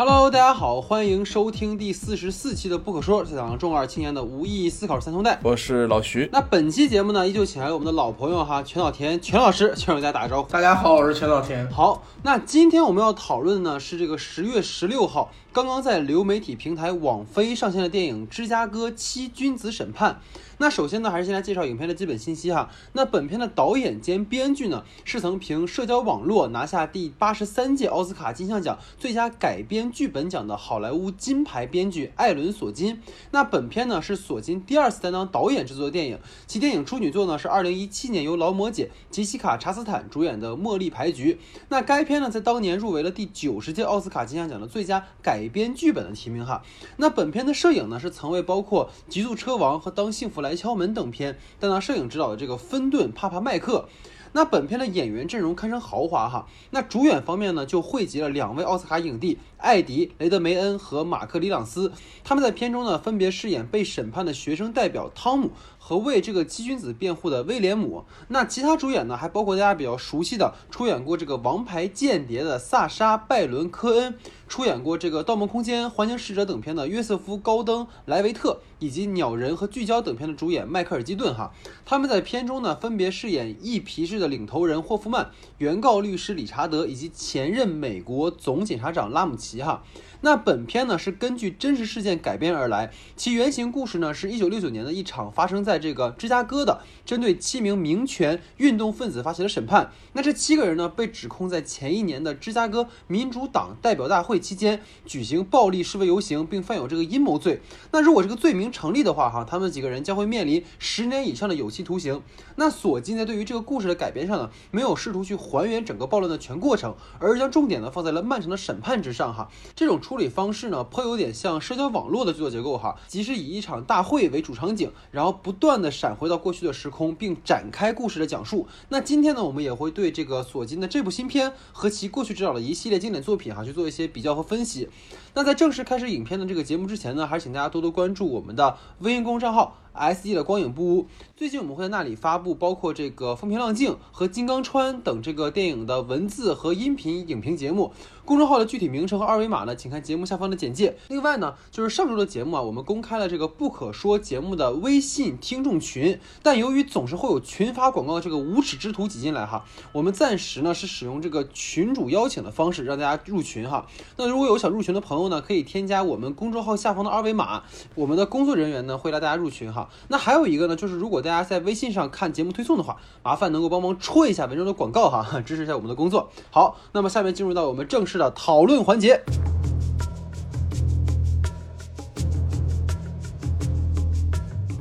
Hello，大家好，欢迎收听第四十四期的《不可说》，在讲中二青年的无意义思考三通带。我是老徐。那本期节目呢，依旧请来了我们的老朋友哈，全老田全老师，全给大家打个招呼。大家好，我是全老田。好，那今天我们要讨论的呢是这个十月十六号刚刚在流媒体平台网飞上线的电影《芝加哥七君子审判》。那首先呢，还是先来介绍影片的基本信息哈。那本片的导演兼编剧呢，是曾凭社交网络拿下第八十三届奥斯卡金像奖最佳改编剧本奖的好莱坞金牌编剧艾伦·索金。那本片呢是索金第二次担当导演制作的电影，其电影处女作呢是二零一七年由劳模姐杰西卡·查斯坦主演的《茉莉牌局》。那该片呢在当年入围了第九十届奥斯卡金像奖的最佳改编剧本的提名哈。那本片的摄影呢是曾为包括《极速车王》和《当幸福来敲门》等片担当摄影指导的这个芬顿·帕帕麦克。那本片的演员阵容堪称豪华哈。那主演方面呢，就汇集了两位奥斯卡影帝艾迪·雷德梅恩和马克·里朗斯，他们在片中呢分别饰演被审判的学生代表汤姆和为这个七君子辩护的威廉姆。那其他主演呢，还包括大家比较熟悉的出演过这个《王牌间谍》的萨沙·拜伦·科恩，出演过这个《盗梦空间》《环形使者》等片的约瑟夫·高登·莱维特，以及《鸟人》和《聚焦》等片的主演迈克尔·基顿哈。他们在片中呢分别饰演一皮士的领头人霍夫曼、原告律师理查德以及前任美国总检察长拉姆齐哈。那本片呢是根据真实事件改编而来，其原型故事呢是一九六九年的一场发生在这个芝加哥的针对七名民权运动分子发起的审判。那这七个人呢被指控在前一年的芝加哥民主党代表大会期间举行暴力示威游行，并犯有这个阴谋罪。那如果这个罪名成立的话，哈，他们几个人将会面临十年以上的有期徒刑。那索金在对于这个故事的改编上呢，没有试图去还原整个暴乱的全过程，而是将重点呢放在了漫长的审判之上，哈，这种。处理方式呢，颇有点像社交网络的剧作结构哈，即是以一场大会为主场景，然后不断的闪回到过去的时空，并展开故事的讲述。那今天呢，我们也会对这个索金的这部新片和其过去执导的一系列经典作品哈，去做一些比较和分析。那在正式开始影片的这个节目之前呢，还是请大家多多关注我们的微信公众账号。S E 的光影不污，最近我们会在那里发布包括这个《风平浪静》和《金刚川》等这个电影的文字和音频影评节目。公众号的具体名称和二维码呢，请看节目下方的简介。另外呢，就是上周的节目啊，我们公开了这个不可说节目的微信听众群，但由于总是会有群发广告的这个无耻之徒挤进来哈，我们暂时呢是使用这个群主邀请的方式让大家入群哈。那如果有想入群的朋友呢，可以添加我们公众号下方的二维码，我们的工作人员呢会拉大家入群哈。那还有一个呢，就是如果大家在微信上看节目推送的话，麻烦能够帮忙戳一下文中的广告哈，支持一下我们的工作。好，那么下面进入到我们正式的讨论环节。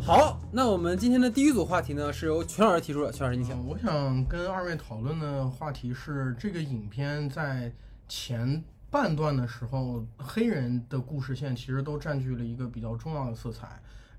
好，那我们今天的第一组话题呢，是由全老师提出的。全老师，你请。我想跟二位讨论的话题是，这个影片在前半段的时候，黑人的故事线其实都占据了一个比较重要的色彩。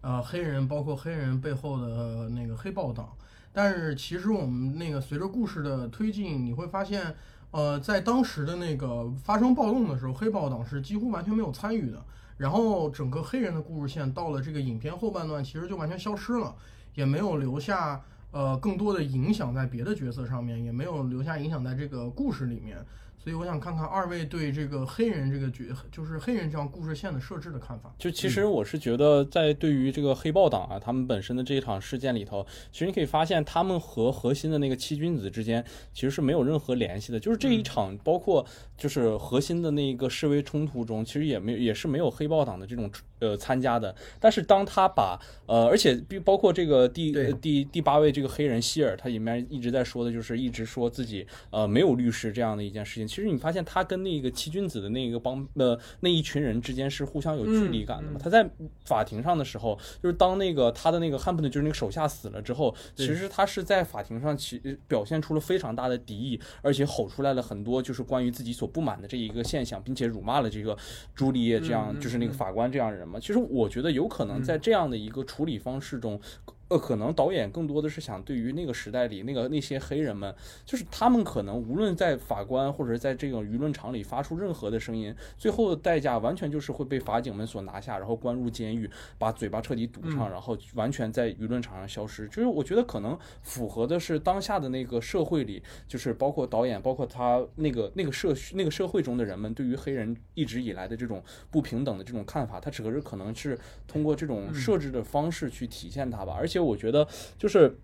呃，黑人包括黑人背后的那个黑豹党，但是其实我们那个随着故事的推进，你会发现，呃，在当时的那个发生暴动的时候，黑豹党是几乎完全没有参与的。然后整个黑人的故事线到了这个影片后半段，其实就完全消失了，也没有留下呃更多的影响在别的角色上面，也没有留下影响在这个故事里面。所以我想看看二位对这个黑人这个角，就是黑人这样故事线的设置的看法。就其实我是觉得，在对于这个黑豹党啊，他们本身的这一场事件里头，其实你可以发现，他们和核心的那个七君子之间其实是没有任何联系的。就是这一场，包括就是核心的那个示威冲突中，其实也没也是没有黑豹党的这种呃参加的。但是当他把呃，而且包括这个第第第八位这个黑人希尔，他里面一直在说的就是一直说自己呃没有律师这样的一件事情。其实你发现他跟那个七君子的那个帮呃那一群人之间是互相有距离感的嘛？他在法庭上的时候，就是当那个他的那个汉普顿就是那个手下死了之后，其实他是在法庭上其表现出了非常大的敌意，而且吼出来了很多就是关于自己所不满的这一个现象，并且辱骂了这个朱丽叶这样就是那个法官这样人嘛。其实我觉得有可能在这样的一个处理方式中。呃，可能导演更多的是想对于那个时代里那个那些黑人们，就是他们可能无论在法官或者在这种舆论场里发出任何的声音，最后的代价完全就是会被法警们所拿下，然后关入监狱，把嘴巴彻底堵上，然后完全在舆论场上消失。就是我觉得可能符合的是当下的那个社会里，就是包括导演，包括他那个那个社那个社会中的人们对于黑人一直以来的这种不平等的这种看法，他只是可能是通过这种设置的方式去体现它吧，而且。我觉得就是。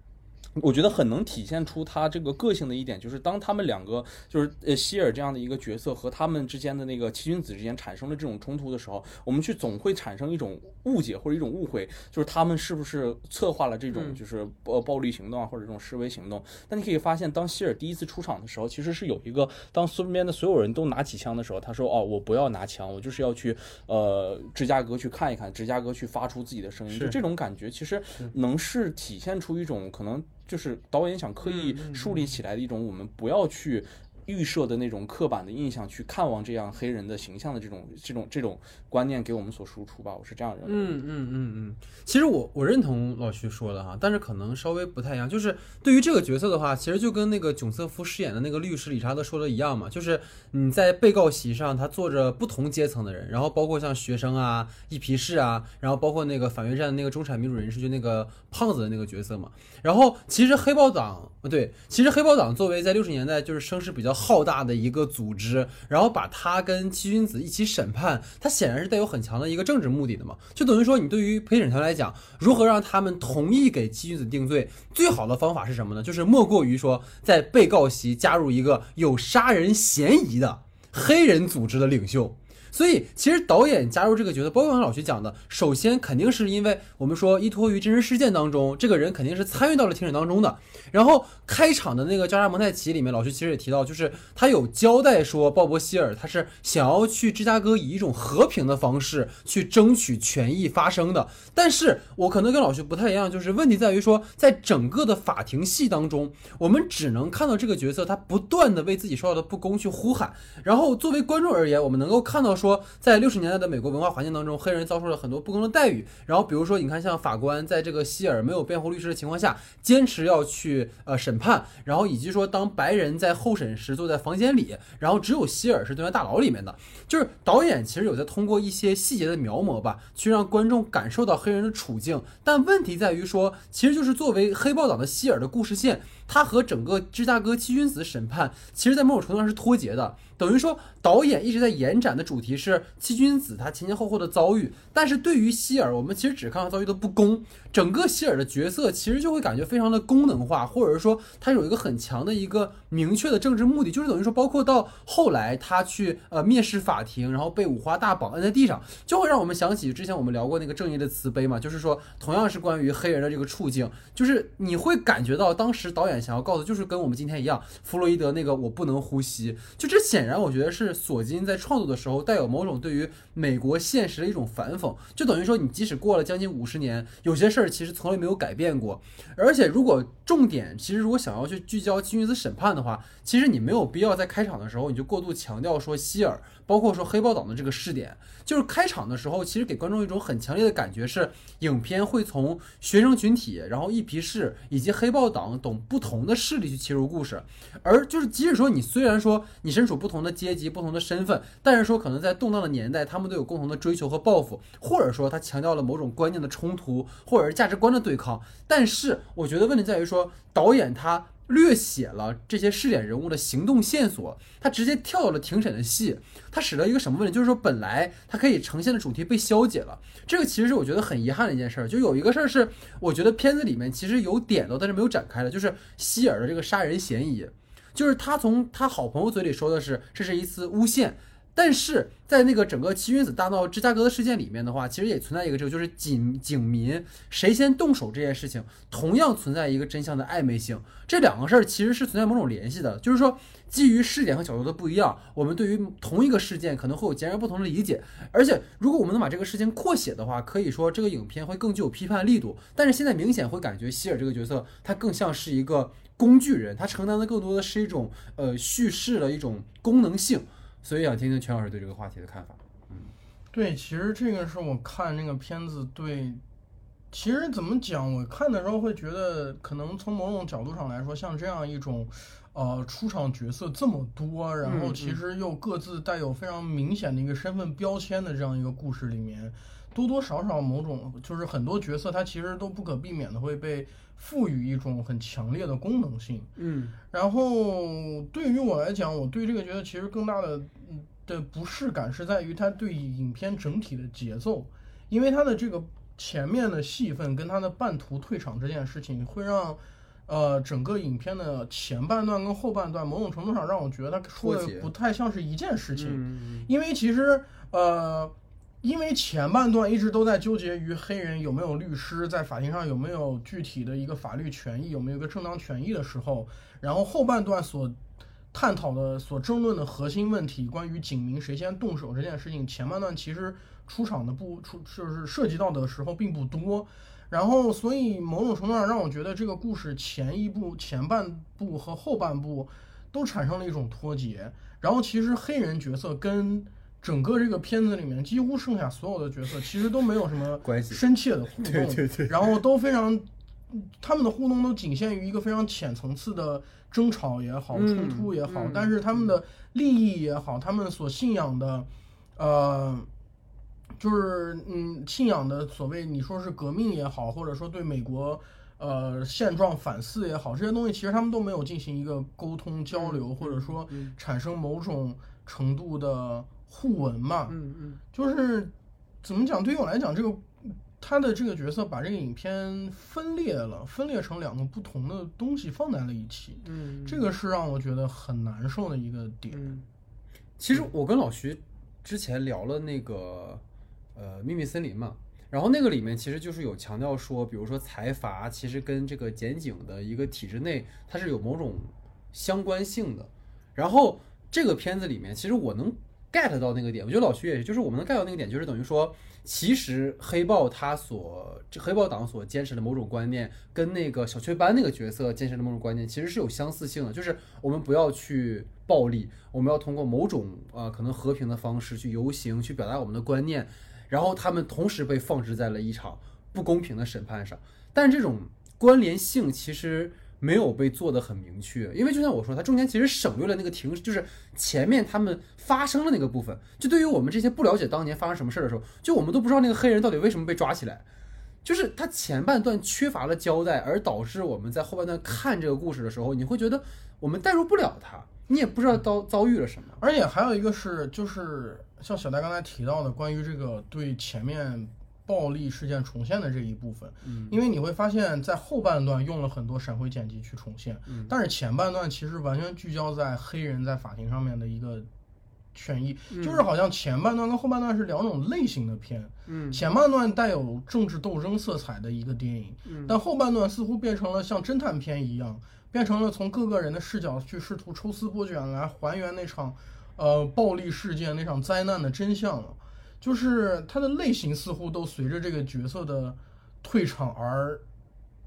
我觉得很能体现出他这个个性的一点，就是当他们两个，就是呃希尔这样的一个角色和他们之间的那个七君子之间产生了这种冲突的时候，我们去总会产生一种误解或者一种误会，就是他们是不是策划了这种就是呃暴力行动啊或者这种示威行动？但你可以发现，当希尔第一次出场的时候，其实是有一个，当身边的所有人都拿起枪的时候，他说：“哦，我不要拿枪，我就是要去呃芝加哥去看一看，芝加哥去发出自己的声音。”就这种感觉，其实能是体现出一种可能。就是导演想刻意树立起来的一种，我们不要去。预设的那种刻板的印象，去看望这样黑人的形象的这种这种这种观念给我们所输出吧，我是这样认为。嗯嗯嗯嗯，其实我我认同老徐说的哈，但是可能稍微不太一样。就是对于这个角色的话，其实就跟那个囧瑟夫饰演的那个律师理查德说的一样嘛，就是你在被告席上，他坐着不同阶层的人，然后包括像学生啊、一皮士啊，然后包括那个反越战的那个中产民主人士，就那个胖子的那个角色嘛。然后其实黑豹党，对，其实黑豹党作为在六十年代就是声势比较。浩大的一个组织，然后把他跟七君子一起审判，他显然是带有很强的一个政治目的的嘛。就等于说，你对于陪审团来讲，如何让他们同意给七君子定罪，最好的方法是什么呢？就是莫过于说，在被告席加入一个有杀人嫌疑的黑人组织的领袖。所以，其实导演加入这个角色，包括刚才老徐讲的，首先肯定是因为我们说依托于真实事件当中，这个人肯定是参与到了庭审当中的。然后开场的那个交叉蒙太奇里面，老徐其实也提到，就是他有交代说，鲍勃希尔他是想要去芝加哥以一种和平的方式去争取权益发生的。但是我可能跟老徐不太一样，就是问题在于说，在整个的法庭戏当中，我们只能看到这个角色他不断的为自己受到的不公去呼喊。然后作为观众而言，我们能够看到。说在六十年代的美国文化环境当中，黑人遭受了很多不公的待遇。然后比如说，你看像法官在这个希尔没有辩护律师的情况下，坚持要去呃审判，然后以及说当白人在候审时坐在房间里，然后只有希尔是蹲在大牢里面的。就是导演其实有在通过一些细节的描摹吧，去让观众感受到黑人的处境。但问题在于说，其实就是作为黑豹党的希尔的故事线。他和整个芝加哥七君子审判，其实，在某种程度上是脱节的。等于说，导演一直在延展的主题是七君子他前前后后的遭遇，但是对于希尔，我们其实只看到遭遇的不公。整个希尔的角色其实就会感觉非常的功能化，或者是说他有一个很强的一个明确的政治目的，就是等于说，包括到后来他去呃蔑视法庭，然后被五花大绑摁在地上，就会让我们想起之前我们聊过那个正义的慈悲嘛，就是说同样是关于黑人的这个处境，就是你会感觉到当时导演想要告诉，就是跟我们今天一样，弗洛伊德那个我不能呼吸，就这显然我觉得是索金在创作的时候带有某种对于美国现实的一种反讽，就等于说你即使过了将近五十年，有些事儿。其实从来没有改变过，而且如果重点，其实如果想要去聚焦金鱼子审判的话，其实你没有必要在开场的时候你就过度强调说希尔。包括说黑豹党的这个试点，就是开场的时候，其实给观众一种很强烈的感觉是，影片会从学生群体，然后一批士以及黑豹党等不同的势力去切入故事，而就是即使说你虽然说你身处不同的阶级、不同的身份，但是说可能在动荡的年代，他们都有共同的追求和抱负，或者说他强调了某种观念的冲突，或者是价值观的对抗。但是我觉得问题在于说导演他。略写了这些试点人物的行动线索，他直接跳到了庭审的戏，他使得一个什么问题？就是说本来他可以呈现的主题被消解了，这个其实是我觉得很遗憾的一件事儿。就有一个事儿是，我觉得片子里面其实有点到，但是没有展开的，就是希尔的这个杀人嫌疑，就是他从他好朋友嘴里说的是这是一次诬陷。但是在那个整个七君子大闹芝加哥的事件里面的话，其实也存在一个这个，就是警警民谁先动手这件事情，同样存在一个真相的暧昧性。这两个事儿其实是存在某种联系的，就是说基于视点和角度的不一样，我们对于同一个事件可能会有截然不同的理解。而且如果我们能把这个事情扩写的话，可以说这个影片会更具有批判力度。但是现在明显会感觉希尔这个角色他更像是一个工具人，他承担的更多的是一种呃叙事的一种功能性。所以想听听全老师对这个话题的看法。嗯，对，其实这个是我看那个片子对其实怎么讲，我看的时候会觉得，可能从某种角度上来说，像这样一种，呃，出场角色这么多，然后其实又各自带有非常明显的一个身份标签的这样一个故事里面，多多少少某种就是很多角色它其实都不可避免的会被赋予一种很强烈的功能性。嗯然后对于我来讲，我对这个角色其实更大的嗯的不适感是在于它对影片整体的节奏，因为它的这个前面的戏份跟它的半途退场这件事情，会让呃整个影片的前半段跟后半段某种程度上让我觉得它说的不太像是一件事情。嗯因为其实呃，因为前半段一直都在纠结于黑人有没有律师，在法庭上有没有具体的一个法律权益，有没有一个正当权益的时候，然后后半段所探讨的、所争论的核心问题，关于警民谁先动手这件事情，前半段其实出场的不出就是涉及到的时候并不多。然后，所以某种程度上让我觉得这个故事前一部、前半部和后半部都产生了一种脱节。然后，其实黑人角色跟整个这个片子里面几乎剩下所有的角色，其实都没有什么关系深切的互动，对对对然后都非常，他们的互动都仅限于一个非常浅层次的争吵也好、嗯冲突也好，嗯但是他们的利益也好，他们所信仰的，呃。就是嗯，信仰的所谓你说是革命也好，或者说对美国呃现状反思也好，这些东西其实他们都没有进行一个沟通交流，嗯或者说嗯产生某种程度的互文嘛。嗯嗯就是怎么讲？对于我来讲，这个他的这个角色把这个影片分裂了，分裂成两个不同的东西放在了一起，嗯，这个是让我觉得很难受的一个点。嗯，其实我跟老徐之前聊了那个呃秘密森林嘛，然后那个里面其实就是有强调说，比如说财阀其实跟这个检警的一个体制内它是有某种相关性的。然后这个片子里面，其实我能 get 到那个点，我觉得老徐也是，就是我们能 get 到那个点，就是等于说，其实黑豹他所黑豹党所坚持的某种观念，跟那个小雀斑那个角色坚持的某种观念，其实是有相似性的，就是我们不要去暴力，我们要通过某种呃可能和平的方式去游行，去表达我们的观念，然后他们同时被放置在了一场不公平的审判上，但这种关联性其实没有被做得很明确，因为就像我说，它中间其实省略了那个停，就是前面他们发生的那个部分。就对于我们这些不了解当年发生什么事儿的时候，就我们都不知道那个黑人到底为什么被抓起来，就是他前半段缺乏了交代，而导致我们在后半段看这个故事的时候，你会觉得我们代入不了他，你也不知道遭遭遇了什么。而且还有一个是，就是像小戴刚才提到的，关于这个对前面暴力事件重现的这一部分，嗯。因为你会发现在后半段用了很多闪回剪辑去重现，嗯。但是前半段其实完全聚焦在黑人在法庭上面的一个权益，就是好像前半段跟后半段是两种类型的片，嗯。前半段带有政治斗争色彩的一个电影，嗯。但后半段似乎变成了像侦探片一样，变成了从各个人的视角去试图抽丝剥茧来还原那场，呃，暴力事件那场灾难的真相了。就是它的类型似乎都随着这个角色的退场而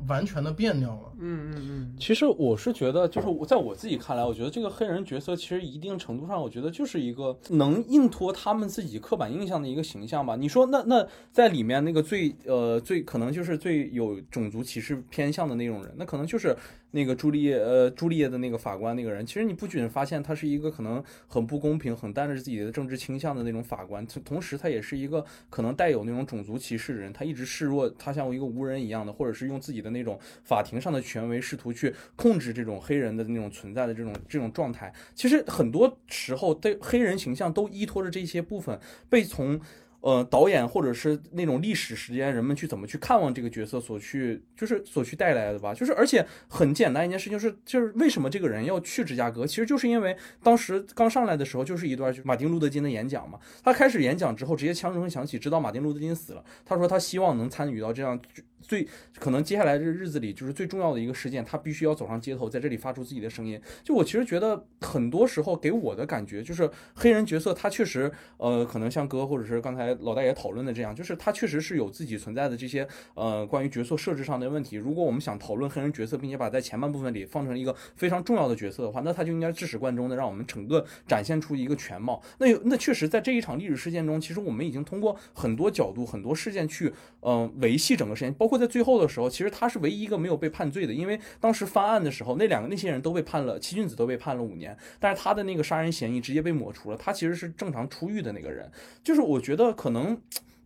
完全的变掉了。嗯嗯嗯其实我是觉得，就是我在我自己看来，我觉得这个黑人角色其实一定程度上，我觉得就是一个能硬托他们自己刻板印象的一个形象吧。你说那那在里面那个最呃最可能就是最有种族歧视偏向的那种人，那可能就是那个朱丽叶呃朱丽叶的那个法官那个人。其实你不仅发现他是一个可能很不公平、很带着自己的政治倾向的那种法官，同同时他也是一个可能带有那种种族歧视的人。他一直示弱他像一个无人一样的，或者是用自己的那种法庭上的权威试图去控制这种黑人的那种存在的这种这种状态。其实很多时候，对黑人形象都依托着这些部分被从。呃，导演或者是那种历史时间，人们去怎么去看望这个角色所去，就是所去带来的吧。就是而且很简单一件事情，就是就是为什么这个人要去芝加哥，其实就是因为当时刚上来的时候，就是一段就马丁路德金的演讲嘛。他开始演讲之后，直接枪声响起，知道马丁路德金死了。他说他希望能参与到这样最可能接下来这日子里就是最重要的一个事件，他必须要走上街头，在这里发出自己的声音。就我其实觉得很多时候给我的感觉就是黑人角色他确实呃，可能像哥或者是刚才老大爷讨论的这样，就是他确实是有自己存在的这些呃关于角色设置上的问题。如果我们想讨论黑人角色，并且把在前半部分里放成一个非常重要的角色的话，那他就应该至始贯终的让我们整个展现出一个全貌。那那确实在这一场历史事件中，其实我们已经通过很多角度、很多事件去呃维系整个事件，包包括在最后的时候，其实他是唯一一个没有被判罪的，因为当时翻案的时候，那两个那些人都被判了，七君子都被判了五年，但是他的那个杀人嫌疑直接被抹除了，他其实是正常出狱的那个人。就是我觉得可能。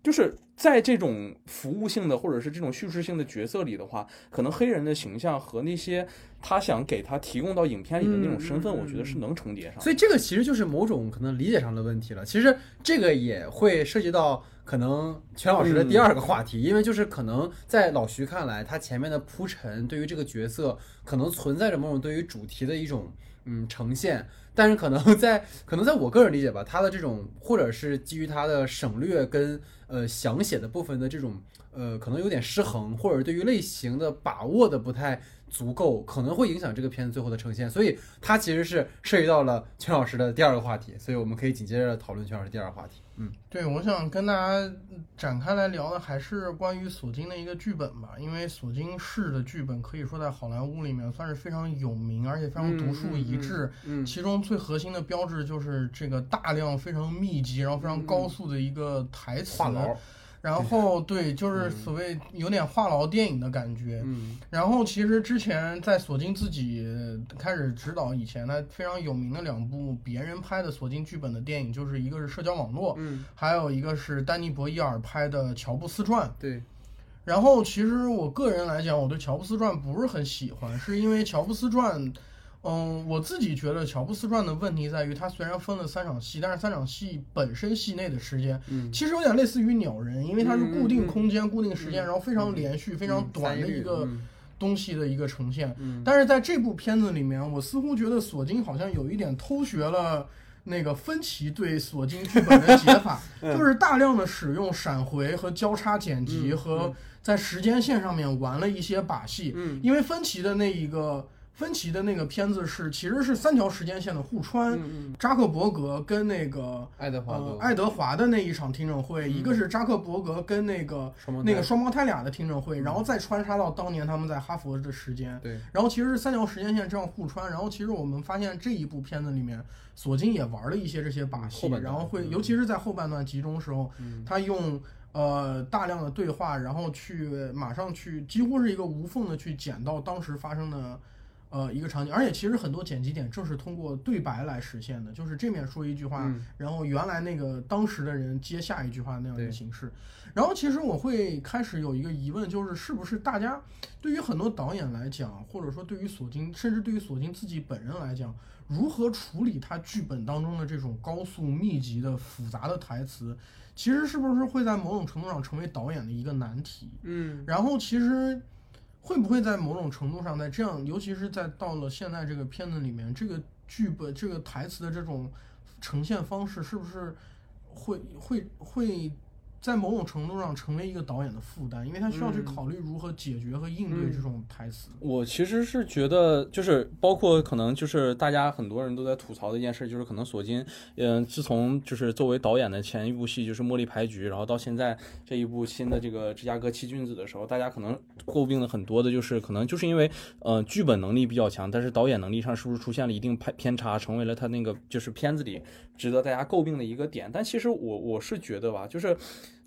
就是在这种服务性的或者是这种叙事性的角色里的话，可能黑人的形象和那些他想给他提供到影片里的那种身份，我觉得是能重叠上。所以这个其实就是某种可能理解上的问题了。其实这个也会涉及到可能全老师的第二个话题，因为就是可能在老徐看来，他前面的铺陈对于这个角色可能存在着某种对于主题的一种嗯呈现。但是可能在可能在我个人理解吧，他的这种或者是基于他的省略跟呃详写的部分的这种呃可能有点失衡，或者对于类型的把握的不太。足够可能会影响这个片子最后的呈现，所以它其实是涉及到了全老师的第二个话题，所以我们可以紧接着讨论全老师第二个话题。嗯，对，我想跟大家展开来聊的还是关于索金的一个剧本吧，因为索金式的剧本可以说在好莱坞里面算是非常有名，而且非常独树一帜。嗯，其中最核心的标志就是这个大量非常密集，然后非常高速的一个台词。然后对，就是所谓有点话痨电影的感觉。嗯，然后其实之前在索金自己开始指导以前呢，非常有名的两部别人拍的索金剧本的电影，就是一个是《社交网络》，嗯，还有一个是丹尼博伊尔拍的《乔布斯传》。对。然后其实我个人来讲，我对《乔布斯传》不是很喜欢，是因为《乔布斯传》。嗯，我自己觉得《乔布斯传》的问题在于，它虽然分了三场戏，但是三场戏本身戏内的时间，嗯，其实有点类似于《鸟人》，因为它是固定空间、固定时间，然后非常连续、非常短的一个东西的一个呈现。但是在这部片子里面，我似乎觉得索金好像有一点偷学了那个芬奇对索金剧本的解法，就是大量的使用闪回和交叉剪辑，和在时间线上面玩了一些把戏。嗯，因为芬奇的那一个。芬奇的那个片子是，其实是三条时间线的互穿。扎克伯格跟那个爱德华爱德华的那一场听证会，一个是扎克伯格跟那个那个双胞胎俩的听证会，然后再穿插到当年他们在哈佛的时间。对，然后其实是三条时间线这样互穿，然后其实我们发现这一部片子里面，索金也玩了一些这些把戏，然后会尤其是在后半段集中时候，他用呃大量的对话，然后去马上去几乎是一个无缝的去剪到当时发生的。呃，一个场景，而且其实很多剪辑点正是通过对白来实现的，就是这面说一句话，然后原来那个当时的人接下一句话那样的形式。然后其实我会开始有一个疑问，就是是不是大家对于很多导演来讲，或者说对于索金，甚至对于索金自己本人来讲，如何处理他剧本当中的这种高速密集的复杂的台词，其实是不是会在某种程度上成为导演的一个难题？嗯，然后其实。会不会在某种程度上，在这样，尤其是在到了现在这个片子里面，这个剧本、这个台词的这种呈现方式，是不是会会会？在某种程度上成为一个导演的负担，因为他需要去考虑如何解决和应对这种台词。我其实是觉得，就是包括可能就是大家很多人都在吐槽的一件事，就是可能索金，嗯，自从就是作为导演的前一部戏就是《茉莉牌局》，然后到现在这一部新的这个《芝加哥七君子》的时候，大家可能诟病的很多的就是可能就是因为，呃，剧本能力比较强，但是导演能力上是不是出现了一定偏偏差，成为了他那个就是片子里值得大家诟病的一个点。但其实我我是觉得吧，就是。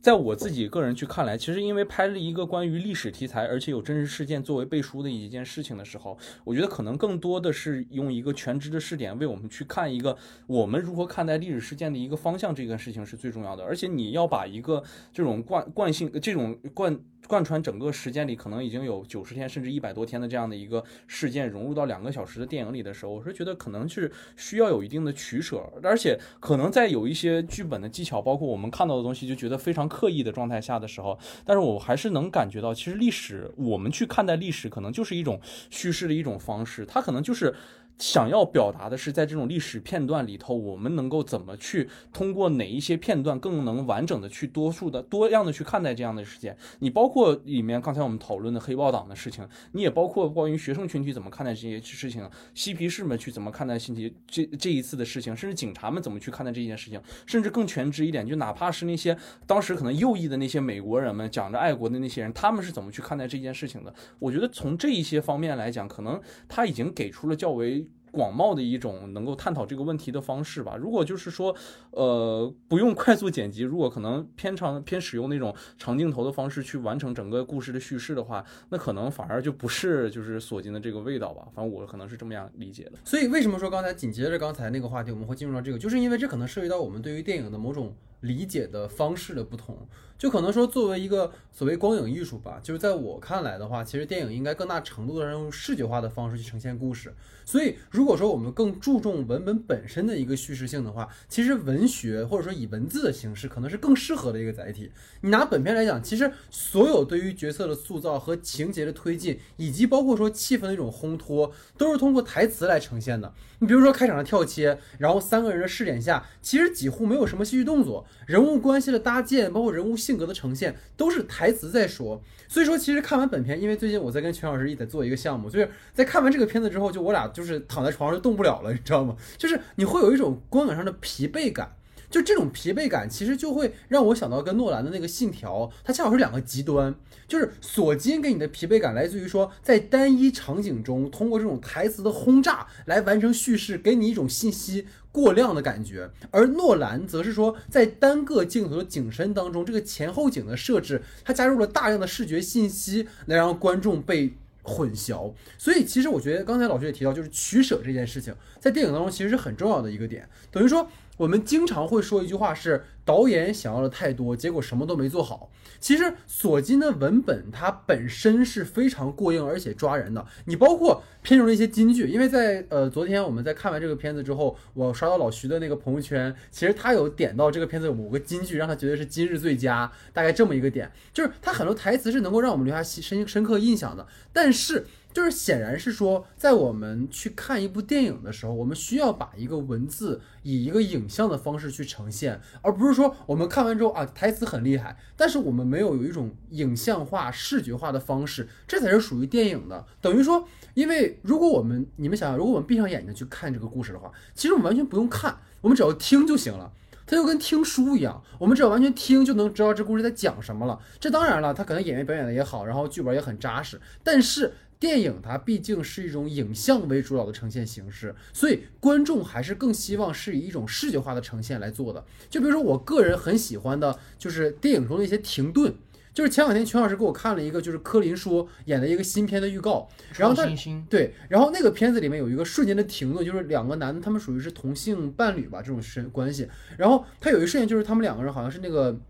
在我自己个人去看来，其实因为拍了一个关于历史题材，而且有真实事件作为背书的一件事情的时候，我觉得可能更多的是用一个全知的视点为我们去看一个我们如何看待历史事件的一个方向，这个事情是最重要的。而且你要把一个这种惯惯性、这种惯。贯穿整个时间里，可能已经有九十天甚至一百多天的这样的一个事件融入到两个小时的电影里的时候，我是觉得可能是需要有一定的取舍，而且可能在有一些剧本的技巧，包括我们看到的东西，就觉得非常刻意的状态下的时候，但是我还是能感觉到，其实历史我们去看待历史，可能就是一种叙事的一种方式，它可能就是。想要表达的是，在这种历史片段里头，我们能够怎么去通过哪一些片段，更能完整的去多数的多样的去看待这样的事件。你包括里面刚才我们讨论的黑豹党的事情，你也包括关于学生群体怎么看待这些事情，嬉皮士们去怎么看待新奇这这一次的事情，甚至警察们怎么去看待这件事情，甚至更全知一点，就哪怕是那些当时可能右翼的那些美国人们，讲着爱国的那些人，他们是怎么去看待这件事情的？我觉得从这一些方面来讲，可能他已经给出了较为。广袤的一种能够探讨这个问题的方式吧。如果就是说，呃，不用快速剪辑，如果可能偏长偏使用那种长镜头的方式去完成整个故事的叙事的话，那可能反而就不是就是索金的这个味道吧。反正我可能是这么样理解的。所以为什么说刚才紧接着刚才那个话题，我们会进入到这个，就是因为这可能涉及到我们对于电影的某种理解的方式的不同。就可能说，作为一个所谓光影艺术吧，就是在我看来的话，其实电影应该更大程度的用视觉化的方式去呈现故事。所以，如果说我们更注重文本本身的一个叙事性的话，其实文学或者说以文字的形式可能是更适合的一个载体。你拿本片来讲，其实所有对于角色的塑造和情节的推进，以及包括说气氛的一种烘托，都是通过台词来呈现的。你比如说开场的跳切，然后三个人的视点下，其实几乎没有什么戏剧动作，人物关系的搭建，包括人物性格的呈现，都是台词在说。所以说，其实看完本片，因为最近我在跟全老师一起在做一个项目，就是在看完这个片子之后，就我俩就是躺在床上就动不了了，你知道吗？就是你会有一种观感上的疲惫感。就这种疲惫感，其实就会让我想到跟诺兰的那个《信条》，它恰好是两个极端。就是索金给你的疲惫感来自于说，在单一场景中，通过这种台词的轰炸来完成叙事，给你一种信息过量的感觉；而诺兰则是说，在单个镜头的景深当中，这个前后景的设置，它加入了大量的视觉信息，来让观众被混淆。所以，其实我觉得刚才老师也提到，就是取舍这件事情，在电影当中其实是很重要的一个点，等于说。我们经常会说一句话是导演想要的太多，结果什么都没做好。其实索金的文本它本身是非常过硬而且抓人的。你包括片中的一些金句，因为在呃昨天我们在看完这个片子之后，我刷到老徐的那个朋友圈，其实他有点到这个片子某个金句，让他觉得是今日最佳，大概这么一个点，就是他很多台词是能够让我们留下深深刻印象的，但是。就是显然是说，在我们去看一部电影的时候，我们需要把一个文字以一个影像的方式去呈现，而不是说我们看完之后啊，台词很厉害，但是我们没有有一种影像化、视觉化的方式，这才是属于电影的。等于说，因为如果我们你们想想，如果我们闭上眼睛去看这个故事的话，其实我们完全不用看，我们只要听就行了。它就跟听书一样，我们只要完全听就能知道这故事在讲什么了。这当然了，他可能演员表演的也好，然后剧本也很扎实，但是。电影它毕竟是一种影像为主导的呈现形式，所以观众还是更希望是以一种视觉化的呈现来做的。就比如说，我个人很喜欢的就是电影中的一些停顿。就是前两天全老师给我看了一个，就是柯林说演的一个新片的预告，然后他对，然后那个片子里面有一个瞬间的停顿，就是两个男的，他们属于是同性伴侣吧，这种身关系，然后他有一瞬间就是他们两个人好像是那个。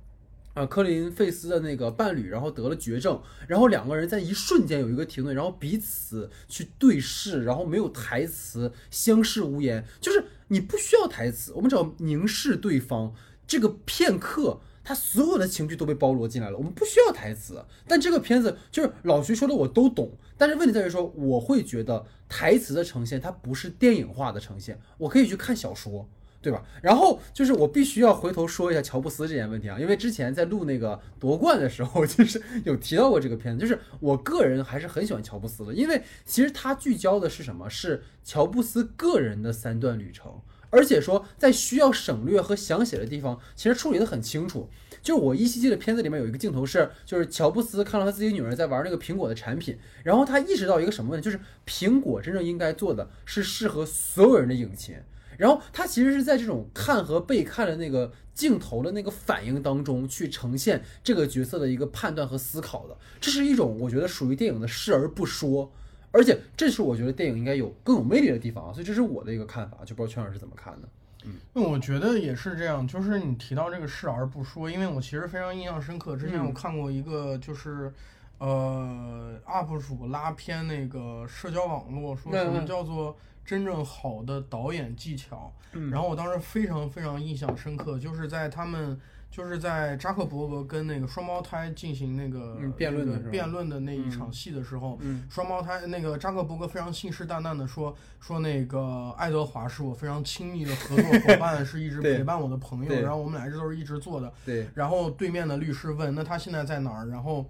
啊，科林费斯的那个伴侣，然后得了绝症，然后两个人在一瞬间有一个停顿，然后彼此去对视，然后没有台词，相视无言，就是你不需要台词，我们只要凝视对方，这个片刻，他所有的情绪都被包罗进来了，我们不需要台词。但这个片子就是老徐说的我都懂，但是问题在于说，我会觉得台词的呈现它不是电影化的呈现，我可以去看小说。对吧？然后就是我必须要回头说一下乔布斯这件问题啊，因为之前在录那个夺冠的时候，就是有提到过这个片子。就是我个人还是很喜欢乔布斯的，因为其实他聚焦的是什么？是乔布斯个人的三段旅程，而且说在需要省略和详写的地方，其实处理的很清楚。就我依稀记得片子里面有一个镜头是，就是乔布斯看到他自己女儿在玩那个苹果的产品，然后他意识到一个什么问题，就是苹果真正应该做的是适合所有人的引擎。然后他其实是在这种看和被看的那个镜头的那个反应当中去呈现这个角色的一个判断和思考的，这是一种我觉得属于电影的视而不说，而且这是我觉得电影应该有更有魅力的地方啊，所以这是我的一个看法，就不知道圈老师怎么看的。嗯，那我觉得也是这样，就是你提到这个视而不说，因为我其实非常印象深刻，之前我看过一个就是呃 UP 主拉偏那个社交网络说什么叫做。真正好的导演技巧，然后我当时非常非常印象深刻，就是在他们就是在扎克伯格跟那个双胞胎进行那个辩论的辩论的那一场戏的时候，双胞胎那个扎克伯格非常信誓旦旦的说说那个爱德华是我非常亲密的合作伙 伴，是一直陪伴我的朋友，然后我们俩这都是一直做的。对，然后对面的律师问，那他现在在哪儿？然后。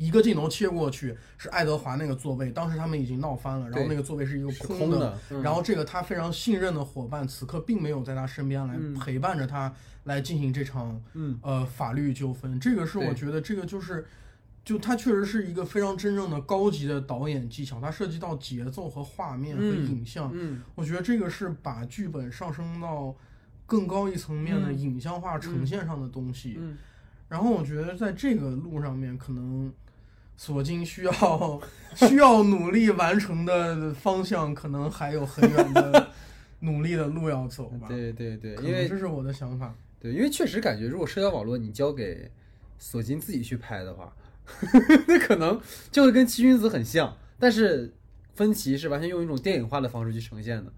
一个镜头切过去是爱德华那个座位，当时他们已经闹翻了，然后那个座位是一个空的，然后这个他非常信任的伙伴此刻并没有在他身边来陪伴着他来进行这场呃法律纠纷，这个是我觉得这个就是就它确实是一个非常真正的高级的导演技巧，它涉及到节奏和画面和嗯影像，嗯。我觉得这个是把剧本上升到更高一层面的嗯。影像化呈现上的东西。嗯。然后我觉得在这个路上面，可能索金需要需要努力完成的方向，可能还有很远的努力的路要走吧。对 对对，因为这是我的想法。对，因为确实感觉，如果社交网络你交给索金自己去拍的话，那可能就会跟七君子很像，但是分歧是完全用一种电影化的方式去呈现的。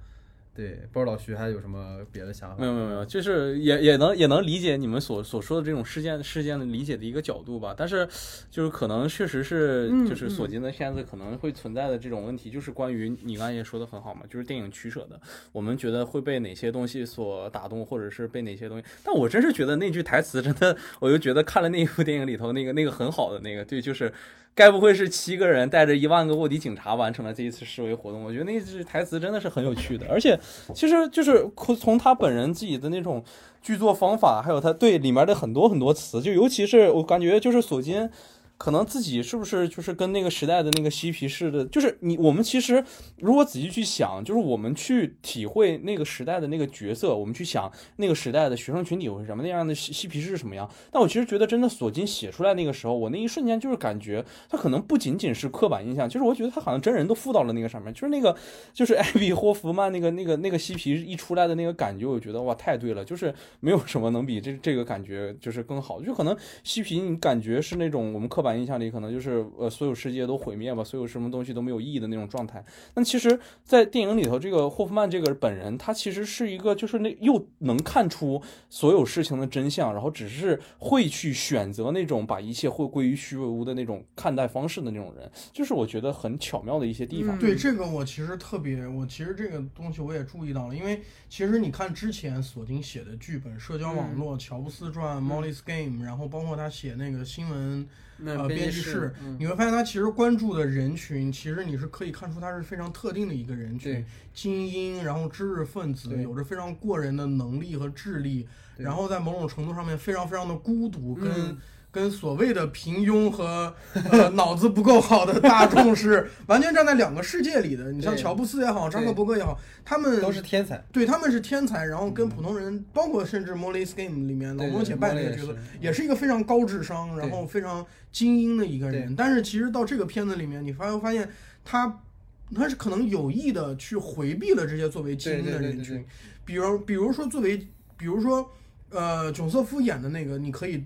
对，不知道老徐还有什么别的想法？没有没有没有，就是也也能也能理解你们所所说的这种事件事件的理解的一个角度吧，但是就是可能确实是嗯就是索金的片子可能会存在的这种问题，就是关于你刚才也说的很好嘛，就是电影取舍的，我们觉得会被哪些东西所打动，或者是被哪些东西，但我真是觉得那句台词真的，我就觉得看了那一部电影里头那个那个很好的那个，对，就是。该不会是七个人带着一万个卧底警察完成了这一次示威活动？我觉得那句台词真的是很有趣的，而且其实就是从他本人自己的那种剧作方法，还有他对里面的很多很多词，就尤其是我感觉就是索金。可能自己是不是就是跟那个时代的那个嬉皮士的，就是你我们其实如果仔细去想，就是我们去体会那个时代的那个角色，我们去想那个时代的学生群体会是什么那样的嬉嬉皮士是什么样。但我其实觉得，真的索金写出来那个时候，我那一瞬间就是感觉他可能不仅仅是刻板印象，就是我觉得他好像真人都附到了那个上面，就是那个 就是艾比霍夫曼那个那个那个嬉皮一出来的那个感觉，我觉得哇太对了，就是没有什么能比这这个感觉就是更好，就可能嬉皮你感觉是那种我们刻板印象里可能就是呃所有世界都毁灭吧，所有什么东西都没有意义的那种状态。那其实，在电影里头，这个霍夫曼这个本人，他其实是一个就是那又能看出所有事情的真相，然后只是会去选择那种把一切会归于虚无的那种看待方式的那种人，就是我觉得很巧妙的一些地方。嗯对这个，我其实特别，我其实这个东西我也注意到了，因为其实你看之前索丁写的剧本《社交网络》乔布斯传》Molly's Game，然后包括他写那个新闻那呃编辑室你会发现他其实关注的人群，其实你是可以看出他是非常特定的一个人群，精英，然后知识分子，有着非常过人的能力和智力，然后在某种程度上面非常非常的孤独，跟、嗯跟所谓的平庸和呃脑子不够好的大众是完全站在两个世界里的。你像乔布斯也好，扎克伯格也好，他们都是天才。对他们是天才，然后跟普通人，包括甚至《Molly's Game》里面老对公且拜那个角色也，是一个非常高智商，然后非常精英的一个人。但是其实到这个片子里面，你发发现他他是可能有意的去回避了这些作为精英的人群比如比如说作为比如说呃囧瑟夫演的那个，你可以。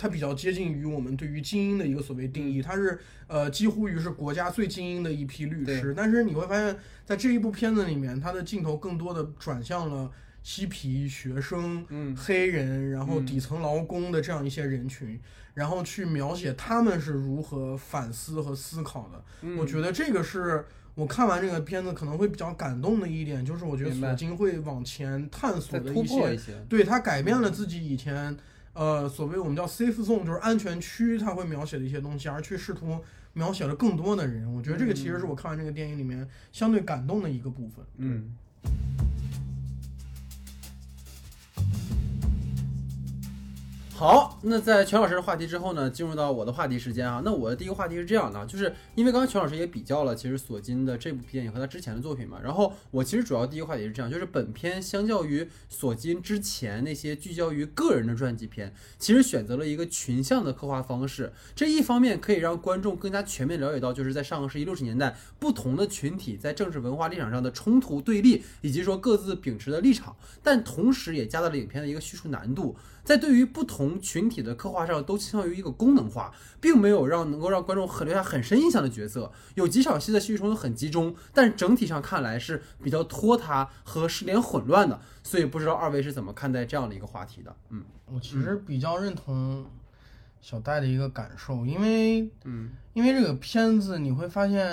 他比较接近于我们对于精英的一个所谓定义，它是呃几乎于是国家最精英的一批律师，但是你会发现在这一部片子里面，它的镜头更多的转向了嬉皮、学生、嗯。黑人，然后嗯。底层劳工的这样一些人群，然后去描写他们是如何反思和思考的。嗯。我觉得这个是我看完这个片子可能会比较感动的一点，就是我觉得索金会往前探索的一些突破一些。对他改变了自己以前呃所谓我们叫 safe zone，就是安全区，它会描写的一些东西，而去试图描写了更多的人。我觉得这个其实是我看完这个电影里面相对感动的一个部分。嗯。好，那在全老师的话题之后呢，进入到我的话题时间啊。那我的第一个话题是这样的，就是因为刚刚全老师也比较了，其实索金的这部电影和他之前的作品嘛。然后我其实主要第一个话题是这样，就是本片相较于索金之前那些聚焦于个人的传记片，其实选择了一个群像的刻画方式。这一方面可以让观众更加全面了解到，就是在上个世纪六十年代不同的群体在政治文化立场上的冲突对立，以及说各自秉持的立场，但同时也加大了影片的一个叙述难度。在对于不同群体的刻画上，都倾向于一个功能化，并没有让能够让观众很留下很深印象的角色。有几场戏的戏剧冲突很集中，但整体上看来是比较拖沓和失联混乱的。所以不知道二位是怎么看待这样的一个话题的？嗯我其实比较认同小戴的一个感受，因为嗯因为这个片子你会发现，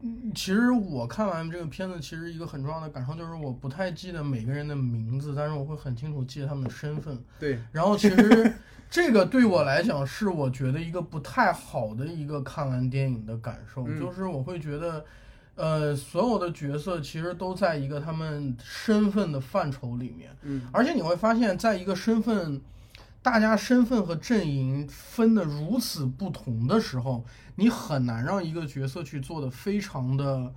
嗯其实我看完这个片子，其实一个很重要的感受就是我不太记得每个人的名字，但是我会很清楚记得他们的身份。对，然后其实 这个对我来讲是我觉得一个不太好的一个看完电影的感受，嗯就是我会觉得，呃，所有的角色其实都在一个他们身份的范畴里面，嗯而且你会发现在一个身份。大家身份和阵营分的如此不同的时候，你很难让一个角色去做的非常的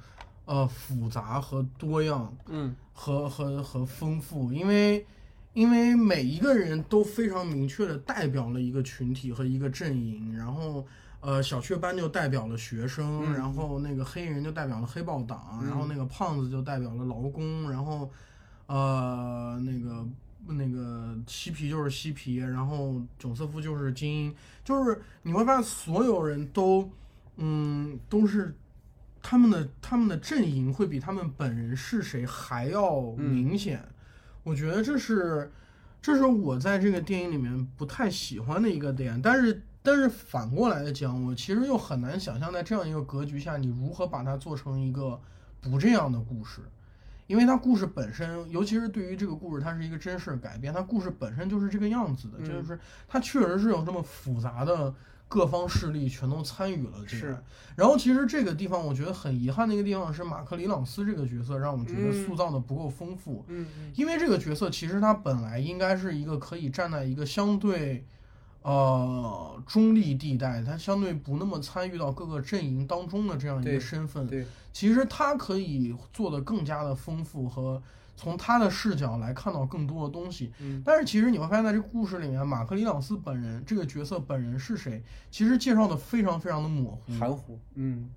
呃复杂和多样，嗯和和和丰富，因为因为每一个人都非常明确的代表了一个群体和一个阵营，然后呃小雀斑就代表了学生，嗯然后那个黑人就代表了黑豹党，嗯然后那个胖子就代表了劳工，然后呃那个。那个嬉皮就是嬉皮，然后囧瑟夫就是精英，就是你会发现所有人都，嗯，都是他们的他们的阵营会比他们本人是谁还要明显。我觉得这是这是我在这个电影里面不太喜欢的一个点，但是但是反过来讲，我其实又很难想象在这样一个格局下，你如何把它做成一个不这样的故事。因为它故事本身，尤其是对于这个故事，它是一个真事改编，它故事本身就是这个样子的，嗯就是它确实是有这么复杂的各方势力全都参与了进是来。然后其实这个地方我觉得很遗憾的一个地方是马克·里朗斯这个角色让我们觉得嗯塑造的不够丰富，嗯因为这个角色其实他本来应该是一个可以站在一个相对。呃，中立地带，他相对不那么参与到各个阵营当中的这样一个身份，对，其实他可以做的更加的丰富和从他的视角来看到更多的东西。嗯但是其实你会发现在这个故事里面，马克·里朗斯本人这个角色本人是谁，其实介绍的非常非常的模糊。含糊，嗯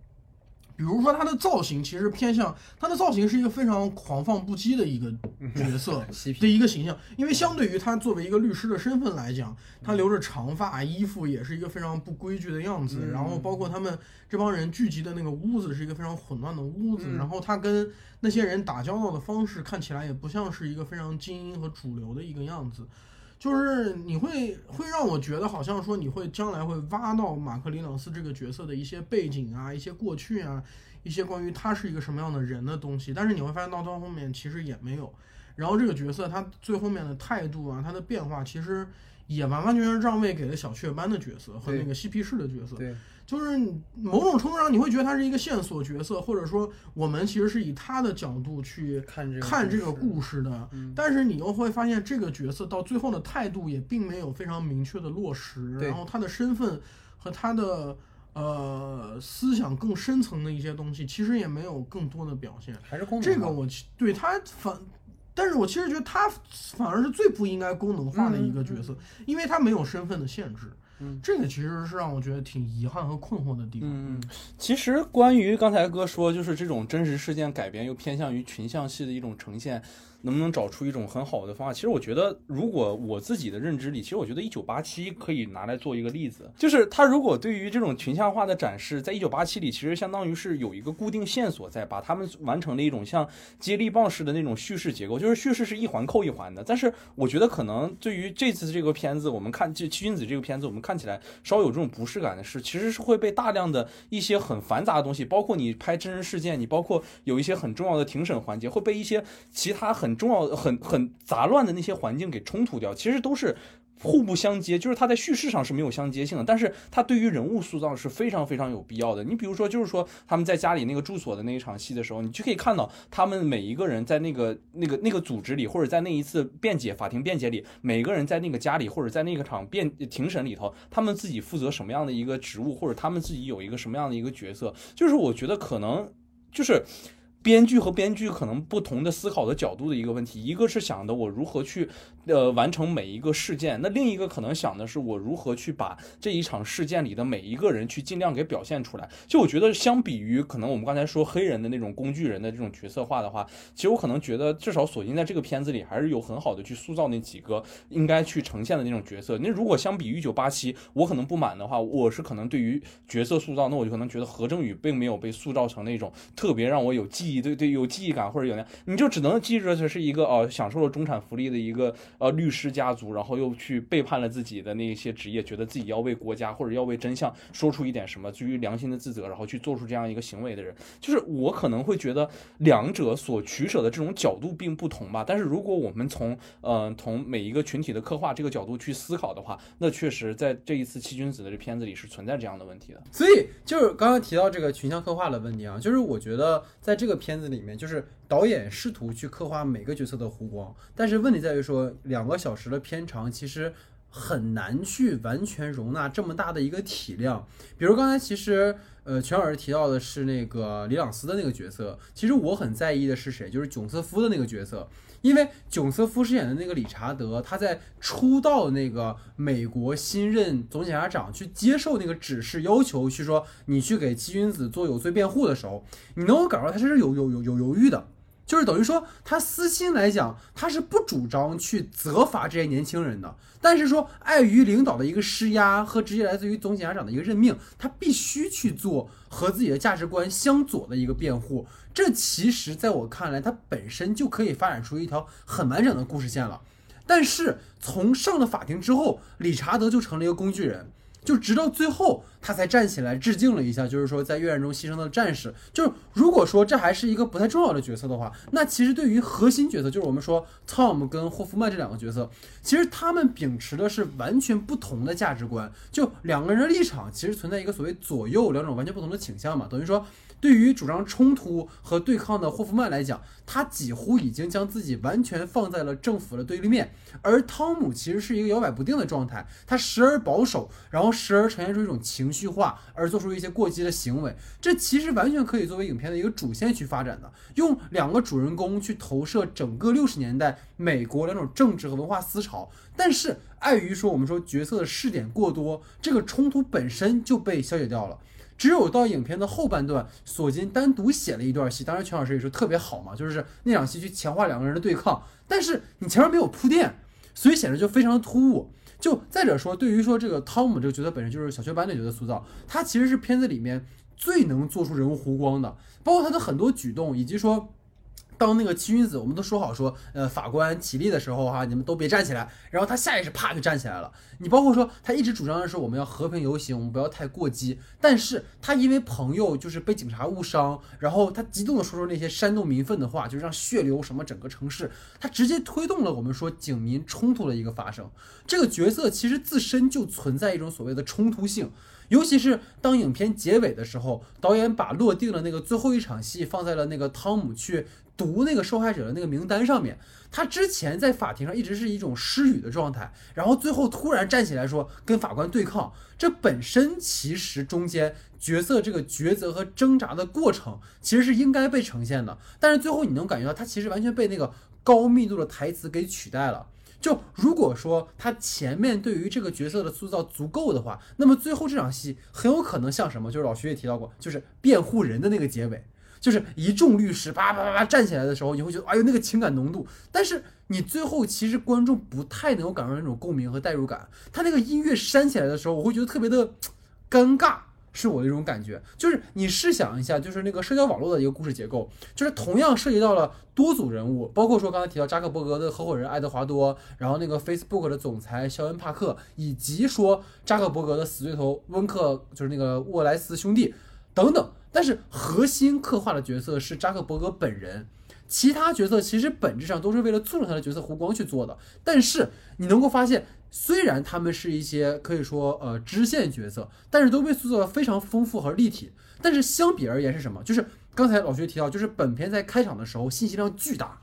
比如说他的造型其实偏向他的造型是一个非常狂放不羁的一个角色的一个形象，因为相对于他作为一个律师的身份来讲，他留着长发，衣服也是一个非常不规矩的样子，嗯然后包括他们这帮人聚集的那个屋子是一个非常混乱的屋子，嗯然后他跟那些人打交道的方式看起来也不像是一个非常精英和主流的一个样子。就是你会会让我觉得好像说你会将来会挖到马克·里朗斯这个角色的一些背景啊、一些过去啊、一些关于他是一个什么样的人的东西，但是你会发现到到后面其实也没有。然后这个角色他最后面的态度啊，他的变化其实也完完全全让位给了小雀斑的角色和那个嬉皮士的角色。对，就是某种程度上你会觉得他是一个线索角色，或者说我们其实是以他的角度去看这个看这个故事的，嗯但是你又会发现这个角色到最后的态度也并没有非常明确的落实，然后他的身份和他的呃思想更深层的一些东西，其实也没有更多的表现。还是功能化这个我其对他反，但是我其实觉得他反而是最不应该功能化的一个角色，因为他没有身份的限制。嗯这个其实是让我觉得挺遗憾和困惑的地方。嗯其实关于刚才哥说，就是这种真实事件改编又偏向于群像戏的一种呈现，能不能找出一种很好的方法？其实我觉得，如果我自己的认知里，其实我觉得《一九八七》可以拿来做一个例子，就是他如果对于这种群像化的展示，在《一九八七》里，其实相当于是有一个固定线索在，把他们完成了一种像接力棒式的那种叙事结构，就是叙事是一环扣一环的。但是我觉得可能对于这次这个片子，我们看这《七君子》这个片子，我们看起来稍有这种不适感的是，其实是会被大量的一些很繁杂的东西，包括你拍真人事件，你包括有一些很重要的庭审环节，会被一些其他很重要、很很杂乱的那些环境给冲突掉。其实都是。互不相接，就是它在叙事上是没有相接性的，但是它对于人物塑造是非常非常有必要的。你比如说，就是说他们在家里那个住所的那一场戏的时候，你就可以看到他们每一个人在那个那个那个组织里，或者在那一次辩解法庭辩解里，每个人在那个家里或者在那个场辩庭审里头，他们自己负责什么样的一个职务，或者他们自己有一个什么样的一个角色，就是我觉得可能就是。编剧和编剧可能不同的思考的角度的一个问题，一个是想的我如何去呃完成每一个事件，那另一个可能想的是我如何去把这一场事件里的每一个人去尽量给表现出来。就我觉得相比于可能我们刚才说黑人的那种工具人的这种角色化的话，其实我可能觉得至少锁定在这个片子里还是有很好的去塑造那几个应该去呈现的那种角色。那如果相比于一九八七，我可能不满的话，我是可能对于角色塑造，那我就可能觉得何正宇并没有被塑造成那种特别让我有记忆。对对，有记忆感或者有那，你就只能记着这是一个呃享受了中产福利的一个呃律师家族，然后又去背叛了自己的那些职业，觉得自己要为国家或者要为真相说出一点什么，基于良心的自责，然后去做出这样一个行为的人，就是我可能会觉得两者所取舍的这种角度并不同吧。但是如果我们从呃从每一个群体的刻画这个角度去思考的话，那确实在这一次七君子的这片子里是存在这样的问题的。所以就是刚刚提到这个群像刻画的问题啊，就是我觉得在这个片子里面，就是导演试图去刻画每个角色的弧光，但是问题在于说两个小时的片长其实。很难去完全容纳这么大的一个体量。比如刚才其实呃全老师提到的是那个李朗斯的那个角色，其实我很在意的是谁，就是囧瑟夫的那个角色。因为囧瑟夫饰演的那个理查德，他在出道那个美国新任总检察长去接受那个指示，要求去说你去给七君子做有罪辩护的时候，你能够感受到他是有有有有犹豫的，就是等于说他私心来讲，他是不主张去责罚这些年轻人的，但是说碍于领导的一个施压和直接来自于总检察长的一个任命，他必须去做和自己的价值观相左的一个辩护。这其实在我看来，它本身就可以发展出一条很完整的故事线了。但是从上了法庭之后，理查德就成了一个工具人，就直到最后他才站起来致敬了一下，就是说在越战中牺牲的战士。就是如果说这还是一个不太重要的角色的话，那其实对于核心角色，就是我们说 Tom 跟霍夫曼这两个角色，其实他们秉持的是完全不同的价值观，就两个人的立场其实存在一个所谓左右两种完全不同的倾向嘛，等于说。对于主张冲突和对抗的霍夫曼来讲，他几乎已经将自己完全放在了政府的对立面，而汤姆其实是一个摇摆不定的状态，他时而保守，然后时而呈现出一种情绪化，而做出一些过激的行为。这其实完全可以作为影片的一个主线去发展的，用两个主人公去投射整个六十年代美国两种政治和文化思潮。但是碍于说我们说角色的试点过多，这个冲突本身就被消解掉了。只有到影片的后半段，索金单独写了一段戏，当然全老师也说特别好嘛，就是那场戏去强化两个人的对抗，但是你前面没有铺垫，所以显得就非常的突兀。就再者说，对于说这个汤姆这个角色本身就是小雀斑的角色塑造，他其实是片子里面最能做出人物弧光的，包括他的很多举动，以及说。当那个七君子，我们都说好说，呃，法官起立的时候哈，你们都别站起来。然后他下意识啪就站起来了。你包括说他一直主张的是我们要和平游行，我们不要太过激。但是他因为朋友就是被警察误伤，然后他激动的说出那些煽动民愤的话，就让血流什么整个城市，他直接推动了我们说警民冲突的一个发生。这个角色其实自身就存在一种所谓的冲突性。尤其是当影片结尾的时候，导演把落定的那个最后一场戏放在了那个汤姆去。读那个受害者的那个名单上面，他之前在法庭上一直是一种失语的状态，然后最后突然站起来说跟法官对抗，这本身其实中间角色这个抉择和挣扎的过程其实是应该被呈现的，但是最后你能感觉到他其实完全被那个高密度的台词给取代了。就如果说他前面对于这个角色的塑造足够的话，那么最后这场戏很有可能像什么？就是老徐也提到过，就是辩护人的那个结尾。就是一众律师叭叭叭叭站起来的时候，你会觉得哎呦那个情感浓度，但是你最后其实观众不太能够感受到那种共鸣和代入感。他那个音乐煽起来的时候，我会觉得特别的 尴尬，是我的一种感觉。就是你试想一下，就是那个社交网络的一个故事结构，就是同样涉及到了多组人物，包括说刚才提到扎克伯格的合伙人爱德华多，然后那个 Facebook 的总裁肖恩帕克，以及说扎克伯格的死对头温克，就是那个沃莱斯兄弟等等。但是核心刻画的角色是扎克伯格本人，其他角色其实本质上都是为了促成他的角色弧光去做的。但是你能够发现，虽然他们是一些可以说呃支线角色，但是都被塑造的非常丰富和立体。但是相比而言是什么？就是刚才老徐提到，就是本片在开场的时候信息量巨大，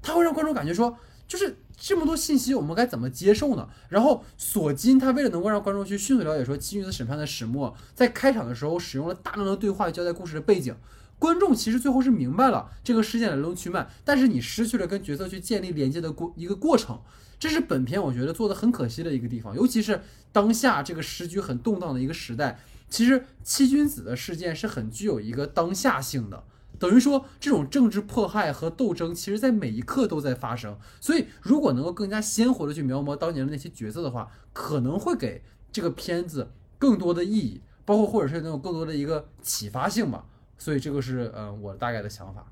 它会让观众感觉说，就是。这么多信息，我们该怎么接受呢？然后索金他为了能够让观众去迅速了解说七君子审判的始末，在开场的时候使用了大量的对话交代故事的背景，观众其实最后是明白了这个事件的来龙去脉，但是你失去了跟角色去建立连接的过一个过程，这是本片我觉得做的很可惜的一个地方，尤其是当下这个时局很动荡的一个时代，其实七君子的事件是很具有一个当下性的。等于说，这种政治迫害和斗争，其实在每一刻都在发生。所以，如果能够更加鲜活的去描摹当年的那些角色的话，可能会给这个片子更多的意义，包括或者是能有更多的一个启发性吧。所以，这个是呃我大概的想法。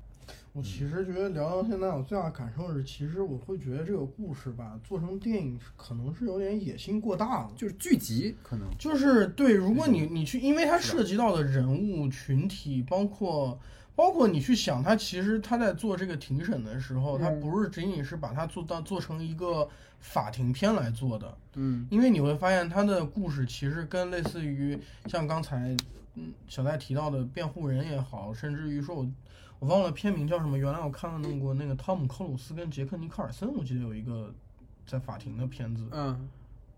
我其实觉得聊到现在，我最大的感受是，其实我会觉得这个故事吧，做成电影可能是有点野心过大了，就是剧集可能就是对。如果你你去，因为它涉及到的人物群体，包括。包括你去想，他其实他在做这个庭审的时候，他不是仅仅是把它做到做成一个法庭片来做的，嗯，因为你会发现他的故事其实跟类似于像刚才嗯小戴提到的辩护人也好，甚至于说我我忘了片名叫什么，原来我看了那过那个汤姆克鲁斯跟杰克尼克尔森，我记得有一个在法庭的片子，嗯，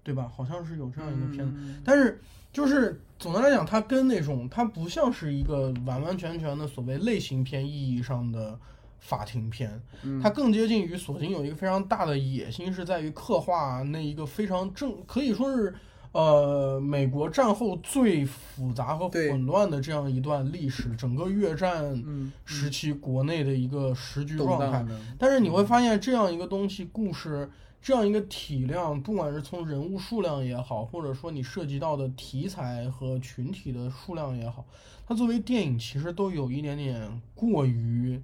对吧？好像是有这样一个片子，嗯。但是就是总的来讲，它跟那种它不像是一个完完全全的所谓类型片意义上的法庭片，嗯。它更接近于索金有一个非常大的野心，是在于刻画那一个非常正，可以说是。呃，美国战后最复杂和混乱的这样一段历史，整个越战嗯时期国内的一个时局状态但是你会发现，这样一个东西，故事这样一个体量，不管是从人物数量也好，或者说你涉及到的题材和群体的数量也好，它作为电影其实都有一点点过于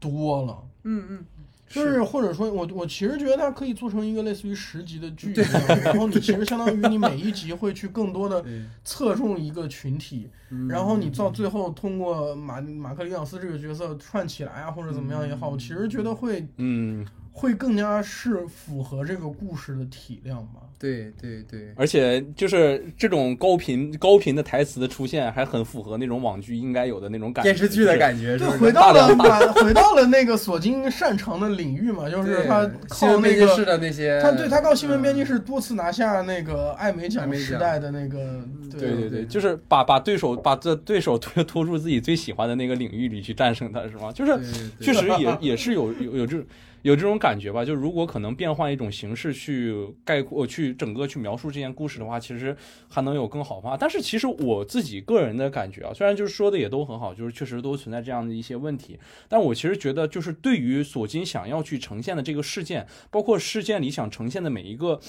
多了。嗯嗯，就是或者说我我其实觉得它可以做成一个类似于十集的剧一样，然后你其实相当于你每一集会去更多的，侧重一个群体，嗯然后你到最后通过马马克里昂斯这个角色串起来啊，或者怎么样也好，我其实觉得会嗯，会更加是符合这个故事的体量吧。对对对，而且就是这种高频高频的台词的出现，还很符合那种网剧应该有的那种感觉，电视剧的感觉是对，回到了马，回到了那个索金擅长的领域嘛，就是对他靠那个，的那些，他对他靠新闻编辑嗯。室多次拿下那个艾美艾奖。时代的那个，对对对对，就是把把对手把这对手拖拖入自己最喜欢的那个领域里去战胜他，是吗？就是确实也也是有有有这有这种感觉吧。就如果可能变换一种形式去概括、去整个去描述这件故事的话，其实还能有更好的方法。但是其实我自己个人的感觉啊，虽然就是说的也都很好，就是确实都存在这样的一些问题，但我其实觉得就是对于索金想要去呈现的这个事件，包括事件里想呈现的每一个。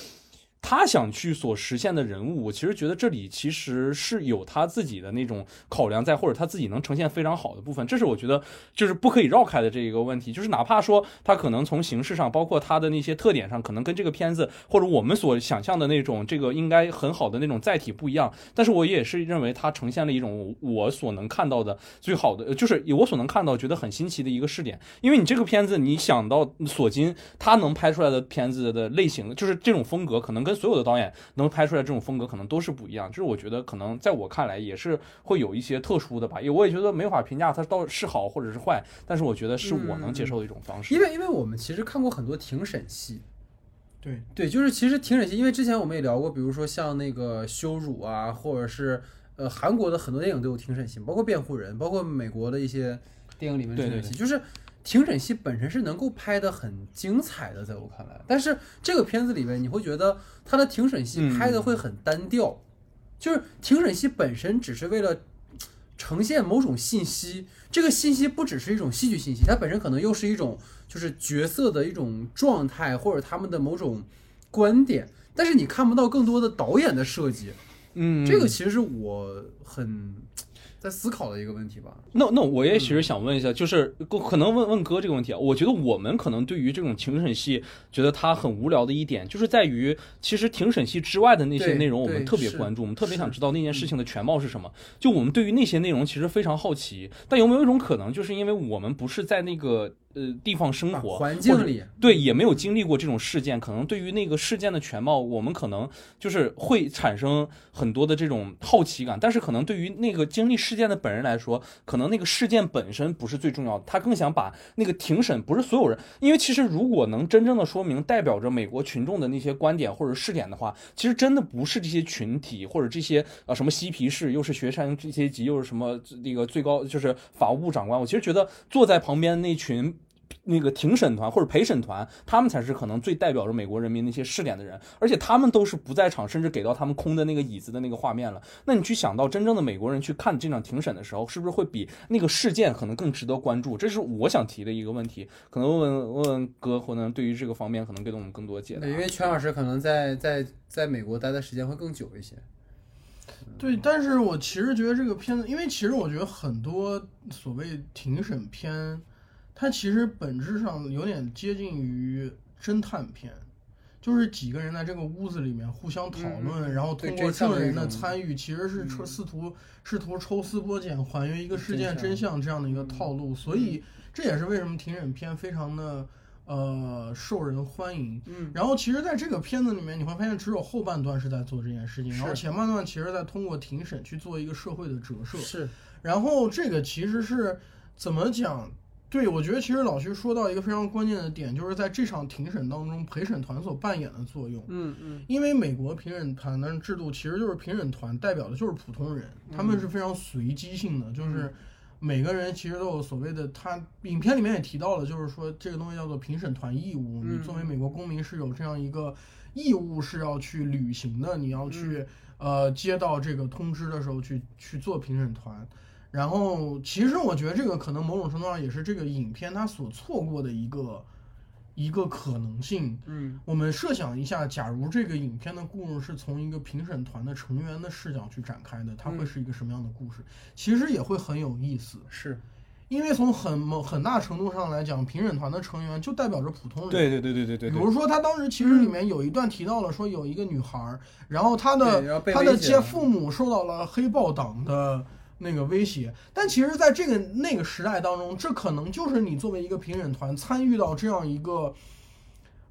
他想去所实现的人物，我其实觉得这里其实是有他自己的那种考量在，或者他自己能呈现非常好的部分，这是我觉得就是不可以绕开的这一个问题。就是哪怕说他可能从形式上，包括他的那些特点上，可能跟这个片子或者我们所想象的那种这个应该很好的那种载体不一样，但是我也是认为他呈现了一种我所能看到的最好的，就是我所能看到觉得很新奇的一个视点。因为你这个片子，你想到索金他能拍出来的片子的类型，就是这种风格，可能跟所有的导演能拍出来这种风格可能都是不一样。就是我觉得可能在我看来也是会有一些特殊的吧，也我也觉得没法评价它到底是好或者是坏，但是我觉得是我能接受的一种方式。因为因为我们其实看过很多庭审戏，对，对，就是其实庭审戏，因为之前我们也聊过，比如说像那个羞辱啊，或者是呃韩国的很多电影都有庭审戏，包括辩护人，包括美国的一些电影里面庭审戏，就是庭审戏本身是能够拍的很精彩的，在我看来，但是这个片子里面你会觉得它的庭审戏拍的会很单调，就是庭审戏本身只是为了呈现某种信息，这个信息不只是一种戏剧信息，它本身可能又是一种就是角色的一种状态或者他们的某种观点，但是你看不到更多的导演的设计，嗯，这个其实是我很在思考的一个问题吧。那那我也其实想问一下，就是可能问问哥这个问题啊，我觉得我们可能对于这种庭审戏，觉得它很无聊的一点，就是在于其实庭审戏之外的那些内容，我们特别关注，我们特别想知道那件事情的全貌是什么。就我们对于那些内容其实非常好奇，但有没有一种可能，就是因为我们不是在那个呃地方生活，环境里，对，也没有经历过这种事件，可能对于那个事件的全貌，我们可能就是会产生很多的这种好奇感，但是可能对于那个经历事件的本人来说，可能那个事件本身不是最重要的，他更想把那个庭审不是所有人，因为其实如果能真正的说明代表着美国群众的那些观点或者视点的话，其实真的不是这些群体或者这些呃什么嬉皮士，又是学生这些级，又是什么那个最高就是法务部长官，我其实觉得坐在旁边那群。那个庭审团或者陪审团，他们才是可能最代表着美国人民那些试点的人，而且他们都是不在场，甚至给到他们空的那个椅子的那个画面了。那你去想到真正的美国人去看这场庭审的时候，是不是会比那个事件可能更值得关注？这是我想提的一个问题，可能问问问问哥，或者对于这个方面可能给我们更多解答对，。因为全老师可能在在在美国待的时间会更久一些。对，但是我其实觉得这个片子，因为其实我觉得很多所谓庭审片，它其实本质上有点接近于侦探片，就是几个人在这个屋子里面互相讨论，嗯然后通过证人的参与，其实是抽嗯试图试图抽丝剥茧，还原一个事件真真相这样的一个套路，所以这也是为什么庭审片非常的呃受人欢迎。嗯，然后其实，在这个片子里面，你会发现只有后半段是在做这件事情，然后前半段其实在通过庭审去做一个社会的折射。是，然后这个其实是怎么讲？对，我觉得其实老徐说到一个非常关键的点，就是在这场庭审当中，陪审团所扮演的作用。嗯嗯因为美国评审团的制度其实就是评审团代表的就是普通人，他们是非常随机性的，就是每个人其实都有所谓的，他影片里面也提到了，就是说这个东西叫做评审团义务，你作为美国公民是有这样一个义务是要去履行的，你要去呃接到这个通知的时候去去做评审团。然后，其实我觉得这个可能某种程度上也是这个影片它所错过的一个一个可能性。嗯我们设想一下，假如这个影片的故事是从一个评审团的成员的视角去展开的，它会是一个什么样的故事？其实也会很有意思，是因为从很某很大程度上来讲，评审团的成员就代表着普通人。对对对对对对对，比如说，他当时其实里面有一段提到了，说有一个女孩儿，然后她的她的接父母受到了黑豹党的那个威胁，但其实，在这个那个时代当中，这可能就是你作为一个评审团参与到这样一个，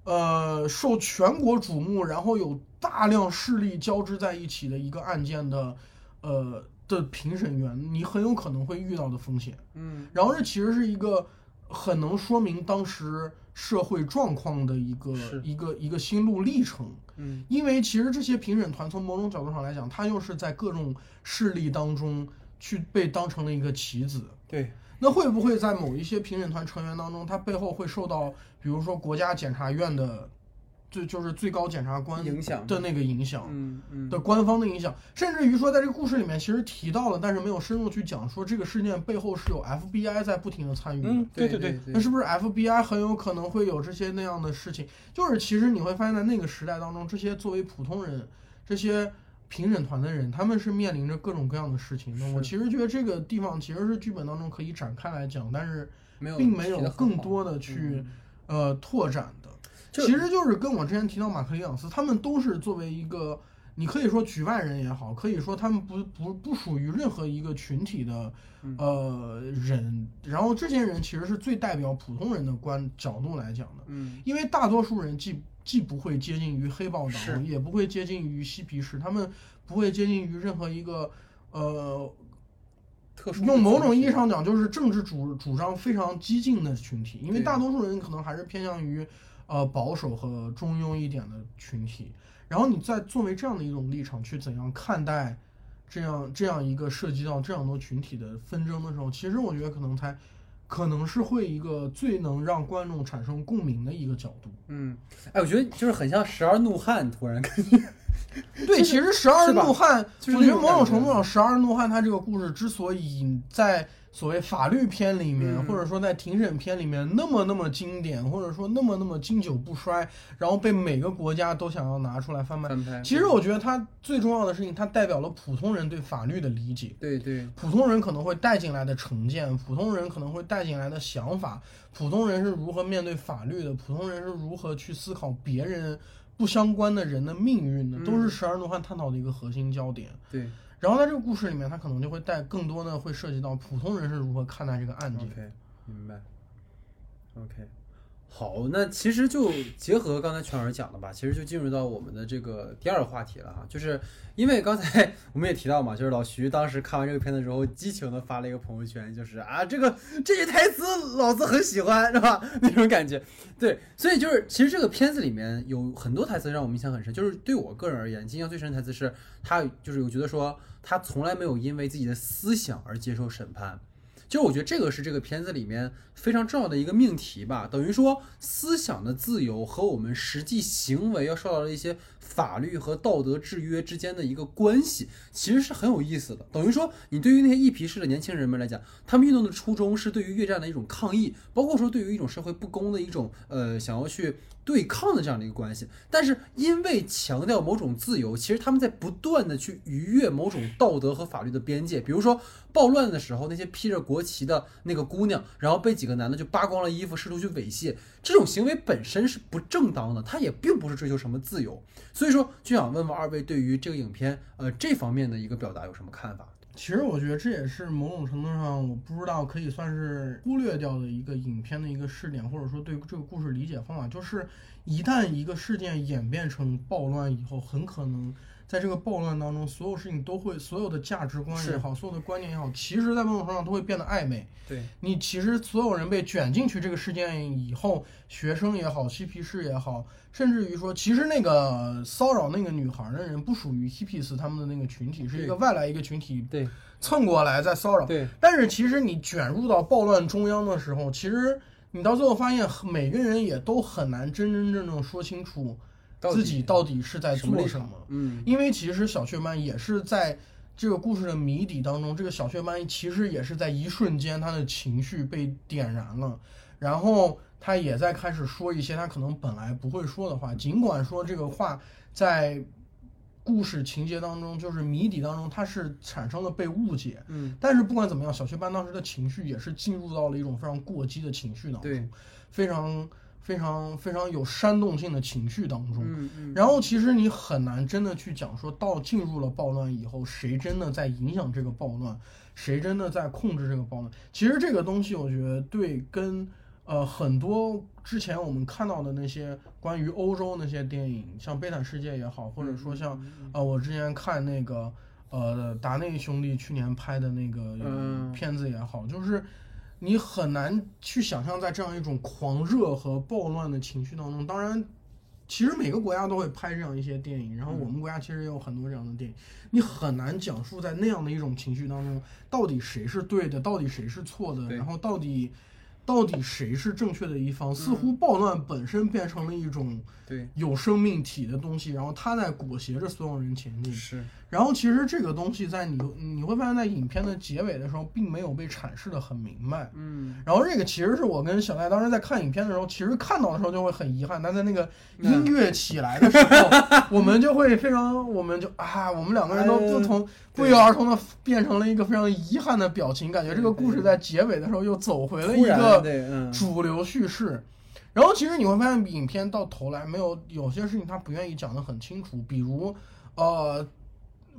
呃，受全国瞩目，然后有大量势力交织在一起的一个案件的，呃的评审员，你很有可能会遇到的风险。嗯然后这其实是一个很能说明当时社会状况的一个一个一个心路历程。嗯因为其实这些评审团从某种角度上来讲，他又是在各种势力当中去被当成了一个棋子。对那会不会在某一些评审团成员当中，他背后会受到，比如说国家检察院的，最就是最高检察官影响的那个影响？嗯嗯的官方的影响，甚至于说，在这个故事里面其实提到了，但是没有深入去讲，说这个事件背后是有 FBI 在不停的参与的。嗯，对对对，对那是不是 FBI 很有可能会有这些那样的事情？就是其实你会发现在那个时代当中，这些作为普通人，这些评审团的人，他们是面临着各种各样的事情。的。我其实觉得这个地方其实是剧本当中可以展开来讲，但是并没有更多的去、嗯呃拓展的。其实就是跟我之前提到马克里昂斯，他们都是作为一个，你可以说局外人也好，可以说他们不不不属于任何一个群体的嗯。呃人，然后这些人其实是最代表普通人的观角度来讲的，嗯。因为大多数人既既不会接近于黑豹党，也不会接近于嬉皮士，他们不会接近于任何一个呃特殊用某种意义上讲，就是政治主主张非常激进的群体，因为大多数人可能还是偏向于呃保守和中庸一点的群体。然后你再作为这样的一种立场去怎样看待这样这样一个涉及到这样多群体的纷争的时候，其实我觉得可能才可能是会一个最能让观众产生共鸣的一个角度。嗯，哎，我觉得就是很像《十二怒汉》，突然感觉。对，其实《十二怒汉》，我觉得某种程度上，《十二怒汉》它这个故事之所以在所谓法律片里面，嗯或者说在庭审片里面那么那么经典，或者说那么那么经久不衰，然后被每个国家都想要拿出来翻拍。翻拍。其实我觉得它最重要的事情，它代表了普通人对法律的理解。对对普通人可能会带进来的成见，普通人可能会带进来的想法，普通人是如何面对法律的，普通人是如何去思考别人不相关的人的命运的，嗯都是十二怒汉探讨的一个核心焦点。对然后在这个故事里面，他可能就会带更多的会涉及到普通人是如何看待这个案件。，OK，明白。OK，好，那其实就结合刚才全老师讲的吧，其实就进入到我们的这个第二个话题了哈，就是因为刚才 我们也提到嘛，就是老徐当时看完这个片子之后，激情的发了一个朋友圈，就是啊，这个这句台词老子很喜欢，是吧？那种感觉。对，所以就是其实这个片子里面有很多台词让我们印象很深，就是对我个人而言，印象最深的台词是他就是我觉得说他从来没有因为自己的思想而接受审判。就我觉得这个是这个片子里面非常重要的一个命题吧，等于说思想的自由和我们实际行为要受到的一些法律和道德制约之间的一个关系，其实是很有意思的。等于说，你对于那些一皮式的年轻人们来讲，他们运动的初衷是对于越战的一种抗议，包括说对于一种社会不公的一种呃想要去对抗的这样的一个关系。但是因为强调某种自由，其实他们在不断的去逾越某种道德和法律的边界。比如说暴乱的时候，那些披着国旗的那个姑娘，然后被几个男的就扒光了衣服，试图去猥亵，这种行为本身是不正当的，它也并不是追求什么自由。所以说，就想问问二位对于这个影片呃这方面的一个表达有什么看法？其实我觉得这也是某种程度上，我不知道可以算是忽略掉的一个影片的一个试点，或者说对这个故事理解方法，就是一旦一个事件演变成暴乱以后，很可能在这个暴乱当中，所有事情都会，所有的价值观也好，所有的观念也好，其实在某种程度上都会变得暧昧。对，你其实所有人被卷进去这个事件以后，学生也好，嬉皮士也好，甚至于说，其实那个骚扰那个女孩的人不属于 hippies 他们的那个群体，是一个外来一个群体对蹭过来在骚扰。对，但是其实你卷入到暴乱中央的时候，其实你到最后发现，每个人也都很难真真正正说清楚自己到底是在做什么。嗯，因为其实小雀斑也是在这个故事的谜底当中，这个小雀斑其实也是在一瞬间他的情绪被点燃了，然后他也在开始说一些他可能本来不会说的话，尽管说这个话在故事情节当中，就是谜底当中，它是产生了被误解，嗯，但是不管怎么样，小雀斑当时的情绪也是进入到了一种非常过激的情绪当对。中，非常非常非常有煽动性的情绪当中，嗯嗯，然后其实你很难真的去讲说到进入了暴乱以后，谁真的在影响这个暴乱，谁真的在控制这个暴乱。其实这个东西，我觉得对跟呃很多之前我们看到的那些关于欧洲那些电影，像《悲惨世界》也好，或者说像呃我之前看那个呃达内兄弟去年拍的那个嗯片子也好，就是。你很难去想象，在这样一种狂热和暴乱的情绪当中，当然，其实每个国家都会拍这样一些电影，然后我们国家其实也有很多这样的电影。你很难讲述在那样的一种情绪当中，到底谁是对的，到底谁是错的，然后到底到底谁是正确的一方。似乎暴乱本身变成了一种对，有生命体的东西，然后它在裹挟着所有人前进。是，然后其实这个东西在你你会发现在影片的结尾的时候，并没有被阐释的很明白。嗯，然后这个其实是我跟小戴当时在看影片的时候，其实看到的时候就会很遗憾，但在那个音乐起来的时候，我们就会非常，我们就啊，我们两个人都哎不同不约而同的变成了一个非常遗憾的表情，感觉这个故事在结尾的时候又走回了一个主流叙事。然后其实你会发现，影片到头来没有有些事情他不愿意讲得很清楚，比如呃，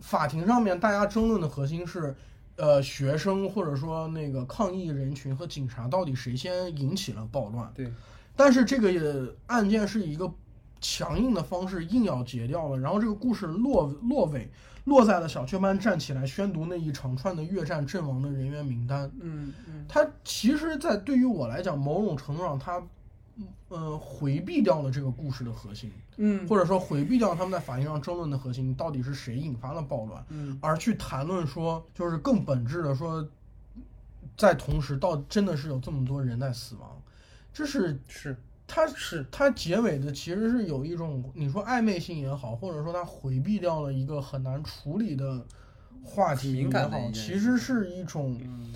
法庭上面大家争论的核心是。呃，学生或者说那个抗议人群和警察到底谁先引起了暴乱？对，但是这个案件是以一个强硬的方式硬要结掉了，然后这个故事落落尾落在了小雀斑站起来宣读那一长串的越战阵亡的人员名单。嗯嗯，它其实，在对于我来讲，某种程度上，它呃回避掉了这个故事的核心，嗯，或者说回避掉他们在法庭上争论的核心，到底是谁引发了暴乱，嗯。而去谈论说，就是更本质的说，在同时，到真的是有这么多人在死亡，这是是。它是，它结尾的其实是有一种你说暧昧性也好，或者说它回避掉了一个很难处理的话题也好，其实是一种。嗯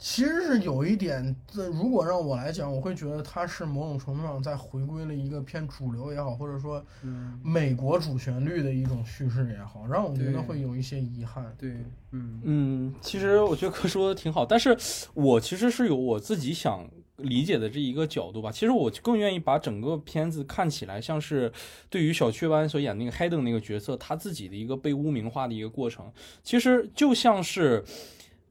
其实是有一点，这如果让我来讲，我会觉得它是某种程度上在回归了一个偏主流也好，或者说嗯，美国主旋律的一种叙事也好，让我觉得会有一些遗憾。对，嗯嗯，其实我觉得哥说的挺好，但是我其实是有我自己想理解的这一个角度吧。其实我更愿意把整个片子看起来像是对于小雀斑所演那个海登那个角色他自己的一个被污名化的一个过程。其实就像是。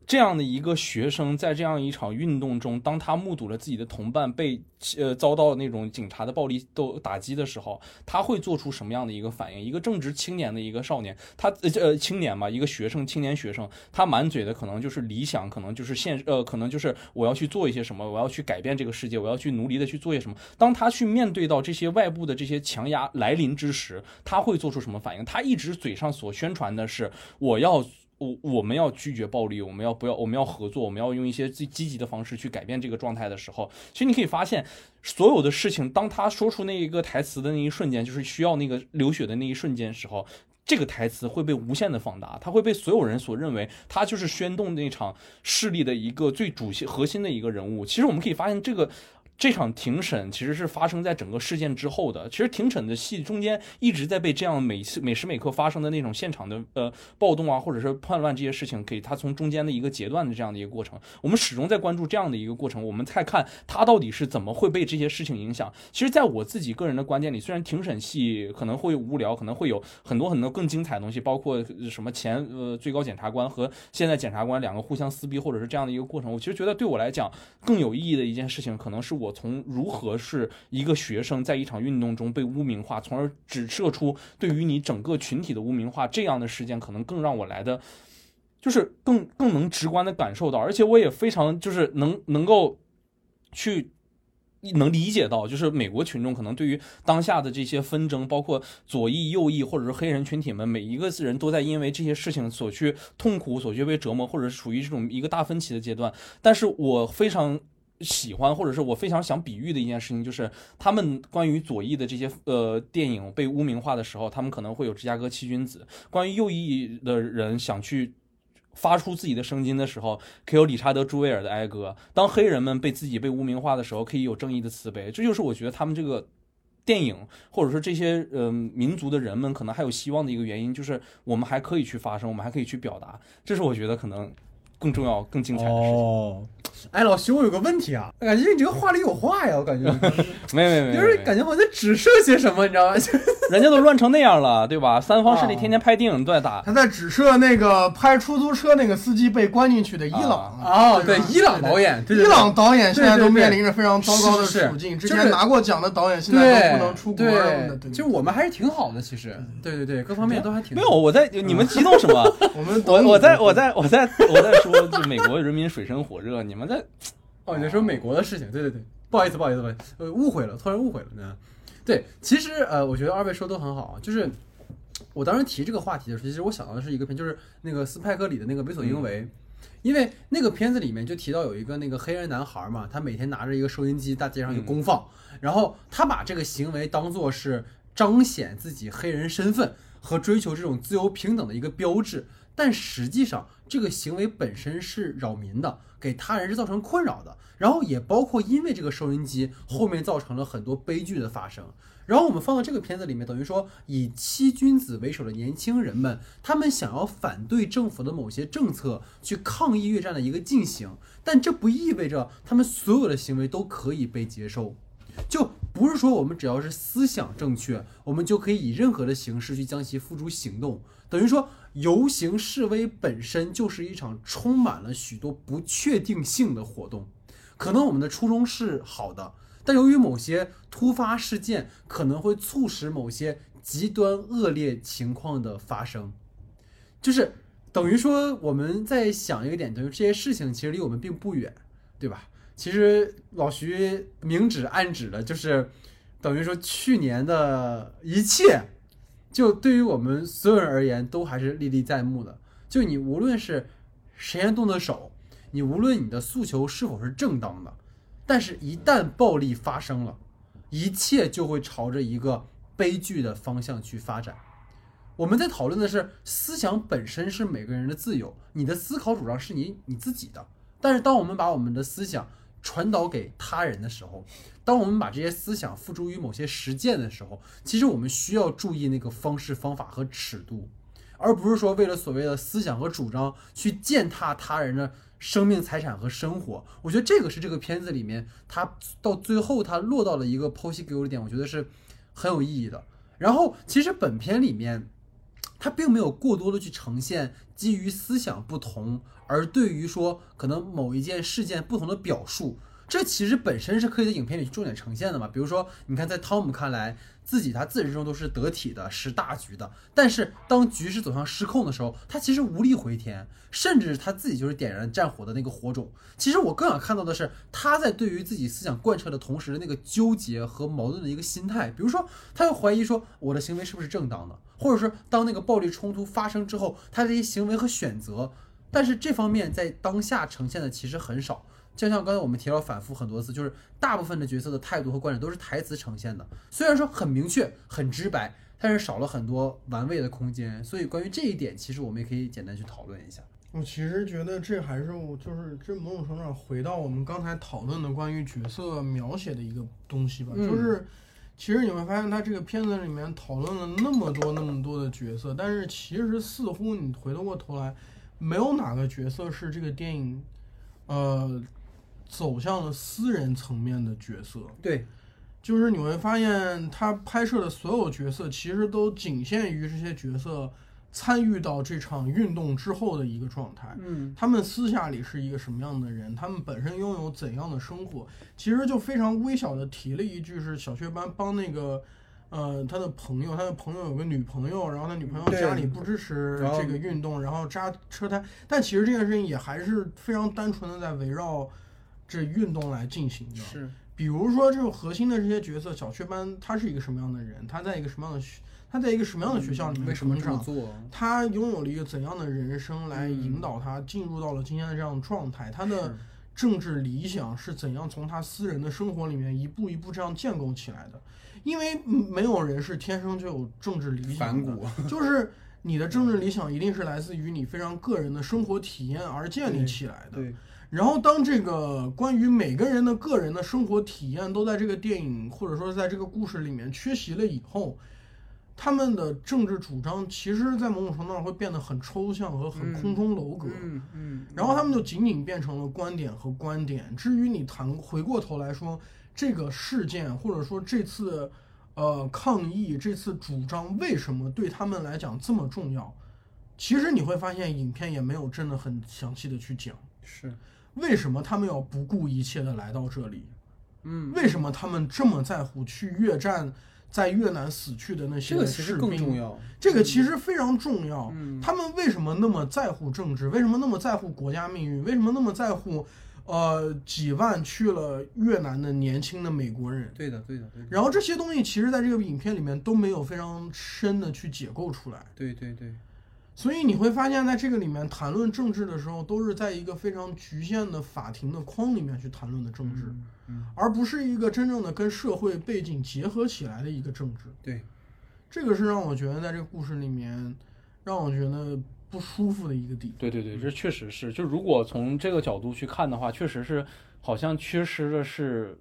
这样的一个学生，在这样一场运动中，当他目睹了自己的同伴被呃遭到那种警察的暴力斗打击的时候，他会做出什么样的一个反应？一个正值青年的一个少年，他呃呃青年嘛，一个学生，青年学生，他满嘴的可能就是理想，可能就是现呃，可能就是我要去做一些什么，我要去改变这个世界，我要去努力的去做些什么。当他去面对到这些外部的这些强压来临之时，他会做出什么反应？他一直嘴上所宣传的是我要。我我们要拒绝暴力，我们要不要我们要合作，我们要用一些最积极的方式去改变这个状态的时候，其实你可以发现，所有的事情，当他说出那一个台词的那一瞬间，就是需要那个流血的那一瞬间时候，这个台词会被无限的放大，他会被所有人所认为他就是宣动那场势力的一个最主心核心的一个人物。其实我们可以发现这个。这场庭审其实是发生在整个事件之后的。其实庭审的戏中间一直在被这样每次每时每刻发生的那种现场的呃暴动啊，或者是叛乱这些事情，给它从中间的一个截断的这样的一个过程。我们始终在关注这样的一个过程，我们在看他到底是怎么会被这些事情影响。其实，在我自己个人的观点里，虽然庭审戏可能会无聊，可能会有很多很多更精彩的东西，包括什么前呃最高检察官和现在检察官两个互相撕逼，或者是这样的一个过程。我其实觉得对我来讲更有意义的一件事情，可能是我。从如何是一个学生在一场运动中被污名化，从而指射出对于你整个群体的污名化这样的事件，可能更让我来的。就是更更能直观的感受到，而且我也非常就是能能够去能理解到，就是美国群众可能对于当下的这些纷争，包括左翼、右翼或者是黑人群体们，每一个人都在因为这些事情所去痛苦、所去被折磨，或者是处于这种一个大分歧的阶段。但是我非常喜欢，或者是我非常想比喻的一件事情，就是他们关于左翼的这些呃电影被污名化的时候，他们可能会有芝加哥七君子；关于右翼的人想去。发出自己的声音的时候，可以有理查德·朱维尔的哀歌；当黑人们被自己被污名化的时候，可以有正义的慈悲。这就是我觉得他们这个电影，或者说这些呃民族的人们可能还有希望的一个原因，就是我们还可以去发声，我们还可以去表达。这是我觉得可能更重要、更精彩的事情。哦，哎，老徐，我有个问题啊，感觉你这个话里有话呀，我感觉，没有没没，就是感觉我在指涉些什么，你知道吗？人家都乱成那样了，对吧？三方势力天天拍电影都在打。他在指涉那个拍出租车那个司机被关进去的伊朗啊，对，伊朗导演，伊朗导演现在都面临着非常糟糕的处境。之前拿过奖的导演现在都不能出国了。其实我们还是挺好的，其实，对对对，各方面都还挺。没有，我在你们激动什么？我们我我在我在我在我在说，就美国人民水深火热，你们在 哦，你在说美国的事情？对对对，不好意思不好意思不好意思，呃，误会了，突然误会了，呢。对，其实呃，我觉得二位说都很好，就是我当时提这个话题的时候，其实我想到的是一个片，就是那个斯派克里的那个《为所应为》，因为那个片子里面就提到有一个那个黑人男孩嘛，他每天拿着一个收音机大街上去公放，然后他把这个行为当做是彰显自己黑人身份和追求这种自由平等的一个标志，但实际上这个行为本身是扰民的，给他人是造成困扰的。然后也包括因为这个收音机后面造成了很多悲剧的发生。然后我们放到这个片子里面，等于说以七君子为首的年轻人们，他们想要反对政府的某些政策，去抗议越战的一个进行。但这不意味着他们所有的行为都可以被接受，就不是说我们只要是思想正确，我们就可以以任何的形式去将其付诸行动。等于说游行示威本身就是一场充满了许多不确定性的活动。可能我们的初衷是好的，但由于某些突发事件，可能会促使某些极端恶劣情况的发生，就是等于说我们在想一个点，等于这些事情其实离我们并不远，对吧？其实老徐明指暗指的，就是等于说去年的一切，就对于我们所有人而言，都还是历历在目的。就你无论是谁先动的手。你无论你的诉求是否是正当的，但是一旦暴力发生了，一切就会朝着一个悲剧的方向去发展。我们在讨论的是思想本身是每个人的自由，你的思考主张是你你自己的。但是当我们把我们的思想传导给他人的时候，当我们把这些思想付诸于某些实践的时候，其实我们需要注意那个方式方法和尺度，而不是说为了所谓的思想和主张去践踏他人的。生命、财产和生活，我觉得这个是这个片子里面，它到最后它落到了一个剖析给我的点，我觉得是很有意义的。然后，其实本片里面，它并没有过多的去呈现基于思想不同而对于说可能某一件事件不同的表述。这其实本身是可以在影片里重点呈现的嘛？比如说，你看，在汤姆看来，自己他自始至终都是得体的，识大局的。但是当局势走向失控的时候，他其实无力回天，甚至他自己就是点燃战火的那个火种。其实我更想看到的是，他在对于自己思想贯彻的同时的那个纠结和矛盾的一个心态。比如说，他会怀疑说我的行为是不是正当的，或者说当那个暴力冲突发生之后，他的一些行为和选择。但是这方面在当下呈现的其实很少。就像刚才我们提到反复很多次，就是大部分的角色的态度和观点都是台词呈现的，虽然说很明确、很直白，但是少了很多玩味的空间。所以关于这一点，其实我们也可以简单去讨论一下。我其实觉得这还是我就是这某种程度上回到我们刚才讨论的关于角色描写的一个东西吧，就是其实你会发现，他这个片子里面讨论了那么多那么多的角色，但是其实似乎你回过头来，没有哪个角色是这个电影，呃。走向了私人层面的角色，对，就是你会发现他拍摄的所有角色其实都仅限于这些角色参与到这场运动之后的一个状态。嗯他们私下里是一个什么样的人？他们本身拥有怎样的生活？其实就非常微小的提了一句，是小雀斑帮那个，呃，他的朋友，他的朋友有个女朋友，然后他女朋友家里不支持这个运动，然后扎车胎，但其实这件事情也还是非常单纯的在围绕这运动来进行的。是比如说这种核心的这些角色，小雀斑他是一个什么样的人？他在一个什么样的学？他在一个什么样的学校里面为什么成长？这么做？他拥有了一个怎样的人生来引导他进入到了今天的这样的状态？他的政治理想是怎样从他私人的生活里面一步一步这样建构起来的？因为嗯没有人是天生就有政治理想的，反骨，就是你的政治理想一定是来自于你非常个人的生活体验而建立起来的。对，然后，当这个关于每个人的个人的生活体验都在这个电影或者说在这个故事里面缺席了以后，他们的政治主张其实，在某种程度上会变得很抽象和很空中楼阁。嗯嗯，然后他们就。仅仅变成了观点和观点。至于你谈回过头来说，这个事件或者说这次呃抗议、这次主张为什么对他们来讲这么重要，其实你会发现影片也没有真的很详细的去讲。是，为什么他们要不顾一切的来到这里，嗯，为什么他们这么在乎去越战。在越南死去的那些这个其实士兵，更重要。这个其实非常重要。嗯他们为什么那么在乎政治？为什么那么在乎国家命运？为什么那么在乎，呃，几万去了越南的年轻的美国人？对的，对的，对的，然后这些东西其实在这个影片里面都没有非常深的去解构出来。对对对，所以你会发现在这个里面谈论政治的时候，都是在一个非常局限的法庭的框里面去谈论的政治，嗯，而不是一个真正的跟社会背景结合起来的一个政治。对，这个是让我觉得在这个故事里面，让我觉得不舒服的一个地方。对对对，这确实是。就如果从这个角度去看的话，确实是好像缺失的是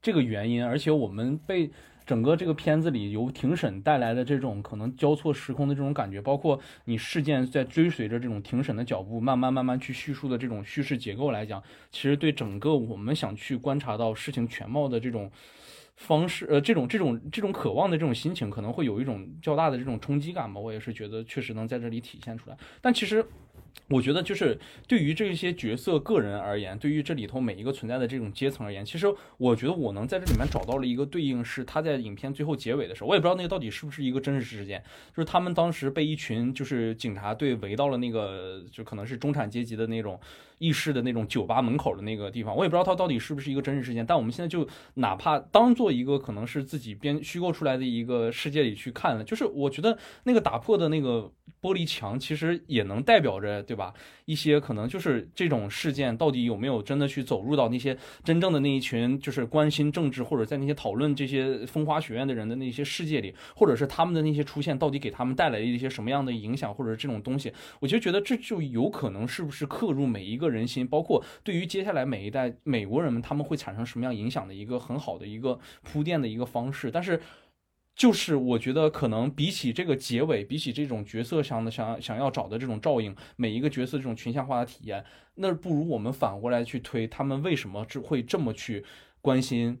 这个原因，而且我们被整个这个片子里由庭审带来的这种可能交错时空的这种感觉，包括你事件在追随着这种庭审的脚步，慢慢慢慢去叙述的这种叙事结构来讲，其实对整个我们想去观察到事情全貌的这种。方式，呃，这种这种这种渴望的这种心情，可能会有一种较大的这种冲击感吧。我也是觉得确实能在这里体现出来。但其实，我觉得就是对于这些角色个人而言，对于这里头每一个存在的这种阶层而言，其实我觉得我能在这里面找到了一个对应，是他在影片最后结尾的时候，我也不知道那个到底是不是一个真实事件，就是他们当时被一群就是警察队围到了那个就可能是中产阶级的那种意式的那种酒吧门口的那个地方，我也不知道它到底是不是一个真实事件，但我们现在就哪怕当做一个可能是自己编虚构出来的一个世界里去看了，就是我觉得那个打破的那个玻璃墙，其实也能代表着，对吧？一些可能就是这种事件到底有没有真的去走入到那些真正的那一群就是关心政治或者在那些讨论这些风花雪月的人的那些世界里，或者是他们的那些出现到底给他们带来了一些什么样的影响，或者这种东西，我就觉得这就有可能是不是刻入每一个人心，包括对于接下来每一代美国人们他们会产生什么样影响的一个很好的一个铺垫的一个方式，但是。就是我觉得可能比起这个结尾，比起这种角色上的想想要找的这种照应，每一个角色这种群像化的体验，那不如我们反过来去推他们为什么只会这么去关心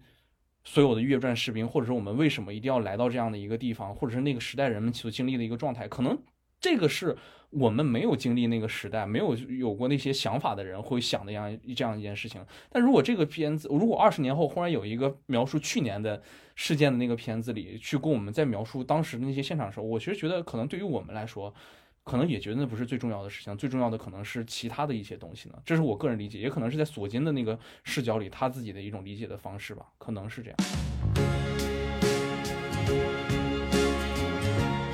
所有的越战士兵，或者说我们为什么一定要来到这样的一个地方，或者是那个时代人们所经历的一个状态，可能这个是我们没有经历那个时代，没有有过那些想法的人会想的样这样一件事情。但如果这个片子，如果二十年后忽然有一个描述去年的事件的那个片子里，去跟我们在描述当时的那些现场的时候，我其实觉得可能对于我们来说，可能也觉得那不是最重要的事情，最重要的可能是其他的一些东西呢。这是我个人理解，也可能是在索金的那个视角里他自己的一种理解的方式吧，可能是这样。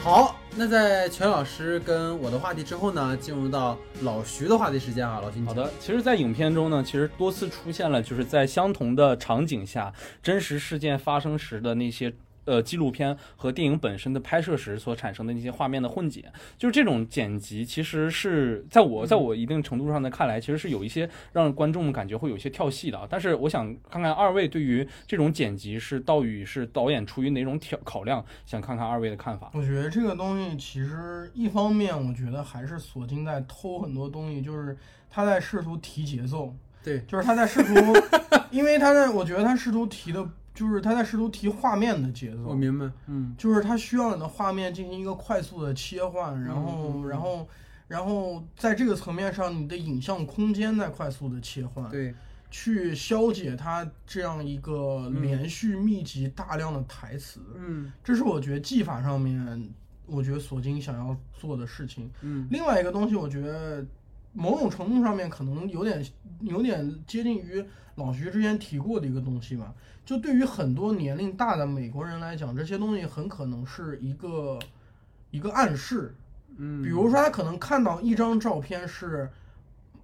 好，那在全老师跟我的话题之后呢，进入到老徐的话题时间啊，老徐，好的，其实，在影片中呢，其实多次出现了，就是在相同的场景下，真实事件发生时的那些。呃，纪录片和电影本身的拍摄时所产生的那些画面的混剪，就是这种剪辑，其实是在我在我一定程度上的看来，其实是有一些让观众感觉会有一些跳戏的啊。但是我想看看二位对于这种剪辑是到底是导演出于哪种挑考量，想看看二位的看法。我觉得这个东西其实一方面，我觉得还是索金在偷很多东西，就是他在试图提节奏，对，就是他在试图，因为他在，我觉得他试图提的就是他在试图提画面的节奏，我明白，嗯就是他需要你的画面进行一个快速的切换，然后，嗯然后，然后在这个层面上，你的影像空间在快速的切换，对，去消解它这样一个嗯连续密集大量的台词，嗯这是我觉得技法上面，我觉得索金想要做的事情。嗯另外一个东西，我觉得某种程度上面可能有点有点接近于老徐之前提过的一个东西吧。就对于很多年龄大的美国人来讲，这些东西很可能是一个一个暗示。嗯，比如说，他可能看到一张照片是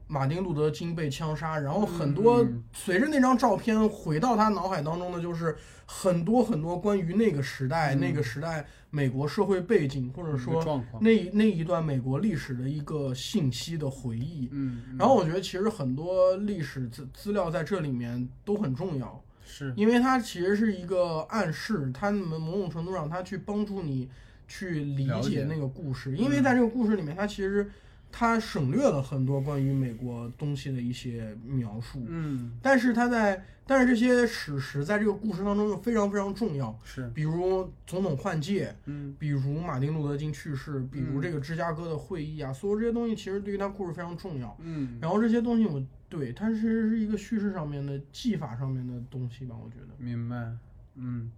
马丁路德金被枪杀，然后很多嗯随着那张照片回到他脑海当中的就是很多很多关于那个时代、嗯那个时代美国社会背景，或者说那一那一段美国历史的一个信息的回忆。嗯，嗯然后我觉得其实很多历史资资料在这里面都很重要，是。因为它其实是一个暗示，它们某种程度上它去帮助你去理解解那个故事，因为在这个故事里面，它其实它省略了很多关于美国东西的一些描述，嗯。但是它在但是这些史实在这个故事当中又非常非常重要，是。比如总统换届，嗯。比如马丁路德金去世，比如嗯。这个芝加哥的会议啊，所有这些东西其实对于他故事非常重要。嗯。然后这些东西我对它其实是一个叙事上面的技法上面的东西吧，我觉得。明白，嗯，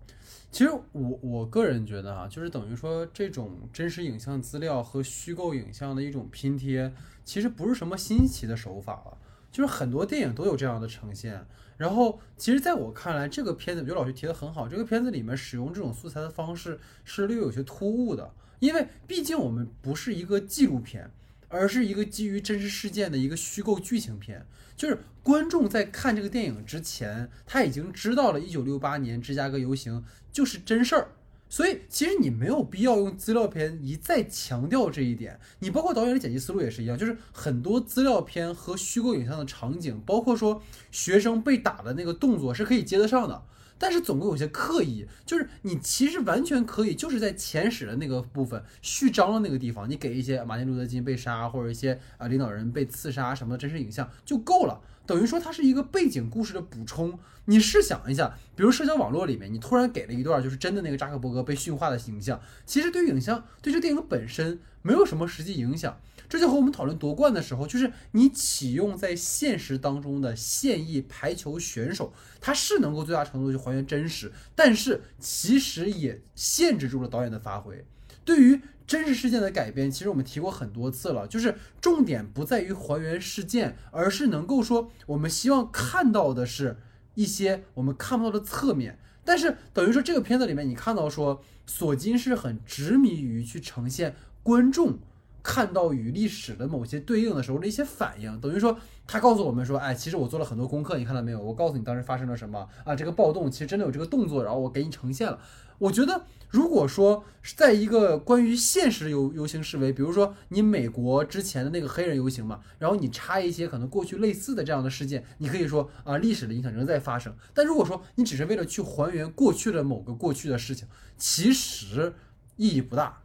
其实我我个人觉得啊，就是等于说这种真实影像资料和虚构影像的一种拼贴，其实不是什么新奇的手法了，就是很多电影都有这样的呈现。然后，其实在我看来，这个片子，刘老师提的很好，这个片子里面使用这种素材的方式是略有些突兀的，因为毕竟我们不是一个纪录片，而是一个基于真实事件的一个虚构剧情片。就是观众在看这个电影之前，他已经知道了1968年芝加哥游行就是真事儿，所以其实你没有必要用资料片一再强调这一点。你包括导演的剪辑思路也是一样，就是很多资料片和虚构影像的场景，包括说学生被打的那个动作是可以接得上的。但是总归有些刻意，就是你其实完全可以，就是在前史的那个部分序章的那个地方，你给一些马丁路德金被杀或者一些啊领导人被刺杀什么的真实影像就够了。等于说它是一个背景故事的补充。你试想一下，比如社交网络里面，你突然给了一段就是真的那个扎克伯格被驯化的形象，其实对影像对这电影本身没有什么实际影响。这就和我们讨论夺冠的时候，就是你启用在现实当中的现役排球选手，他是能够最大程度去还原真实，但是其实也限制住了导演的发挥。对于真实事件的改编，其实我们提过很多次了，就是重点不在于还原事件，而是能够说我们希望看到的是一些我们看不到的侧面。但是等于说这个片子里面，你看到说索金是很执迷于去呈现观众。看到与历史的某些对应的时候的一些反应，等于说他告诉我们说，哎，其实我做了很多功课，你看到没有？我告诉你当时发生了什么啊？这个暴动其实真的有这个动作，然后我给你呈现了。我觉得，如果说是在一个关于现实游游行示威，比如说你美国之前的那个黑人游行嘛，然后你插一些可能过去类似的这样的事件，你可以说啊，历史的影响仍在发生。但如果说你只是为了去还原过去的某个过去的事情，其实意义不大。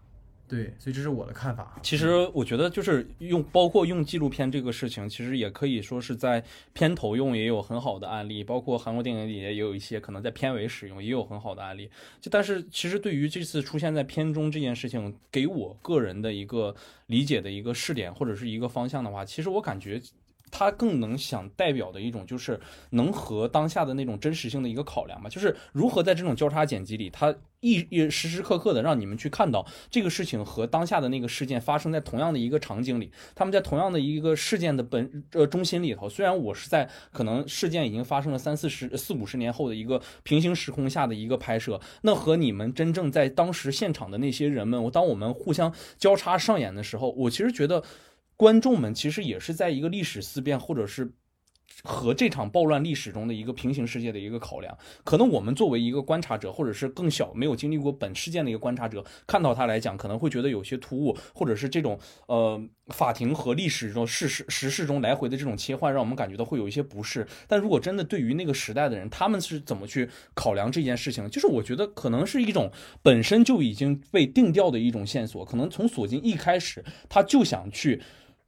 对，所以这是我的看法。其实我觉得就是用，包括用纪录片这个事情，其实也可以说是在片头用也有很好的案例，包括韩国电影里也有一些可能在片尾使用也有很好的案例。就但是其实对于这次出现在片中这件事情，给我个人的一个理解的一个试点或者是一个方向的话，其实我感觉。它更能想代表的一种，就是能和当下的那种真实性的一个考量吧，就是如何在这种交叉剪辑里，它一一时时刻刻的让你们去看到这个事情和当下的那个事件发生在同样的一个场景里，他们在同样的一个事件的本呃中心里头。虽然我是在可能事件已经发生了三四十四五十年后的一个平行时空下的一个拍摄，那和你们真正在当时现场的那些人们，我当我们互相交叉上演的时候，我其实觉得。观众们其实也是在一个历史思辨，或者是和这场暴乱历史中的一个平行世界的一个考量。可能我们作为一个观察者，或者是更小没有经历过本事件的一个观察者，看到它来讲，可能会觉得有些突兀，或者是这种呃法庭和历史中事实时事中来回的这种切换，让我们感觉到会有一些不适。但如果真的对于那个时代的人，他们是怎么去考量这件事情？就是我觉得可能是一种本身就已经被定调的一种线索，可能从索金一开始他就想去。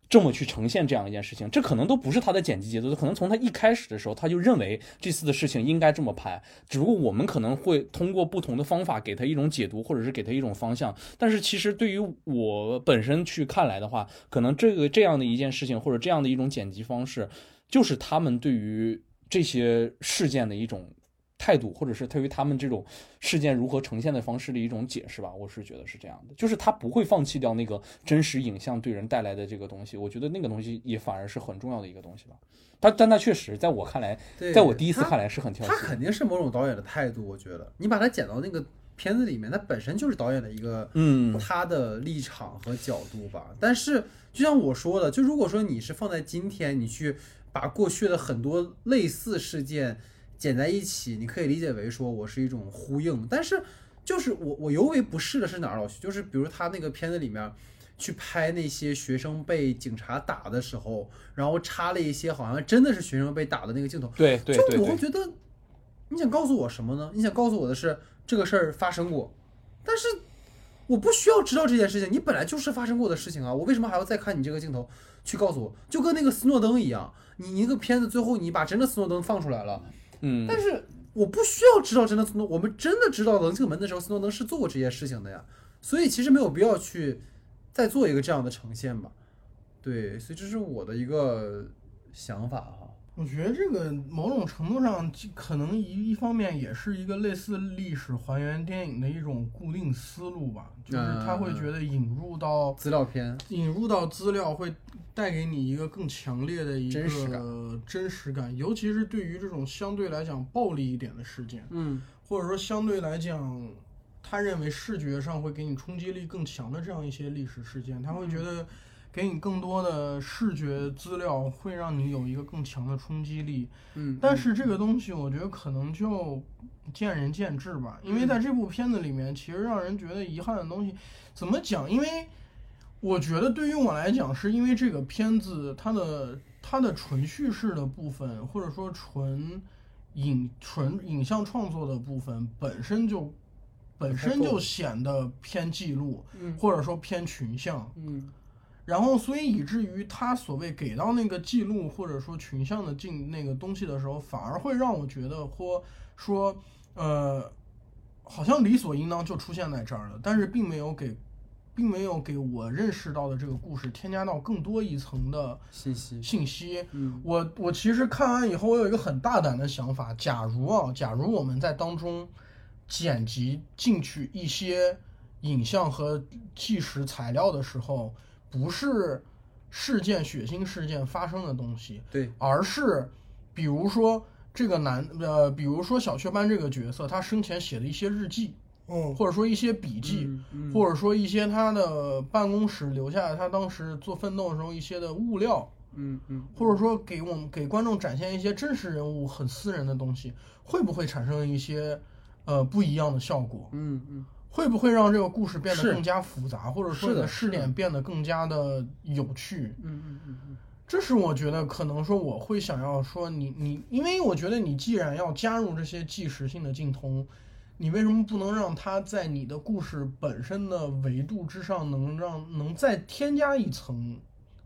这么去呈现这样一件事情，这可能都不是他的剪辑节奏，可能从他一开始的时候他就认为这次的事情应该这么拍，只不过我们可能会通过不同的方法给他一种解读，或者是给他一种方向。但是其实对于我本身去看来的话，可能这个这样的一件事情或者这样的一种剪辑方式，就是他们对于这些事件的一种。态度，或者是对于他们这种事件如何呈现的方式的一种解释吧，我是觉得是这样的，就是他不会放弃掉那个真实影像对人带来的这个东西，我觉得那个东西也反而是很重要的一个东西吧。他，但他确实在我看来，在我第一次看来是很挑他剔的。肯定是某种导演的态度，我觉得你把它剪到那个片子里面，它本身就是导演的一个嗯，他的立场和角度吧。但是就像我说的，就如果说你是放在今天，你去把过去的很多类似事件剪在一起，你可以理解为说我是一种呼应。但是就是我我尤为不适的是哪儿，老徐？就是比如他那个片子里面。去拍那些学生被警察打的时候，然后插了一些好像真的是学生被打的那个镜头，对对对就我会，觉得，你想告诉我什么呢？你想告诉我的是这个事儿发生过，但是我不需要知道这件事情，你本来就是发生过的事情啊，我为什么还要再看你这个镜头去告诉我？就跟那个斯诺登一样，你一个片子最后你把真的斯诺登放出来了，嗯，但是我不需要知道真的斯诺，我们真的知道棱镜门的时候，斯诺登是做过这些事情的呀，所以其实没有必要去再做一个这样的呈现吧。对，所以这是我的一个想法哈。我觉得这个某种程度上，可能一一方面也是一个类似历史还原电影的一种固定思路吧，就是他会觉得引入到资料片，引入到资料会带给你一个更强烈的一真实个真实感，尤其是对于这种相对来讲暴力一点的事件，嗯或者说相对来讲，他认为视觉上会给你冲击力更强的这样一些历史事件，他会觉得给你更多的视觉资料，会让你有一个更强的冲击力。嗯，但是这个东西，我觉得可能就见仁见智吧，因为在这部片子里面，其实让人觉得遗憾的东西，怎么讲？因为我觉得对于我来讲，是因为这个片子它的它的纯叙事的部分，或者说纯影纯影像创作的部分，本身就本身就显得偏记录，嗯或者说偏群像。嗯然后，所以以至于他所谓给到那个记录或者说群像的进那个东西的时候，反而会让我觉得或说，呃，好像理所应当就出现在这儿了，但是并没有给，并没有给我认识到的这个故事添加到更多一层的信息，信息。嗯。我我其实看完以后，我有一个很大胆的想法，假如啊，假如我们在当中剪辑进去一些影像和纪实材料的时候，不是事件血腥事件发生的东西，对，而是比如说这个男呃，比如说小雀斑这个角色，他生前写的一些日记，哦或者说一些笔记，嗯嗯或者说一些他的办公室留下来他当时做奋斗的时候一些的物料。嗯嗯，或者说给我们给观众展现一些真实人物很私人的东西，会不会产生一些呃不一样的效果？嗯嗯会不会让这个故事变得更加复杂，或者说的试点变得更加的有趣？嗯嗯嗯嗯，这是我觉得可能说我会想要说你你，因为我觉得你既然要加入这些即时性的镜头，你为什么不能让它在你的故事本身的维度之上，能让能再添加一层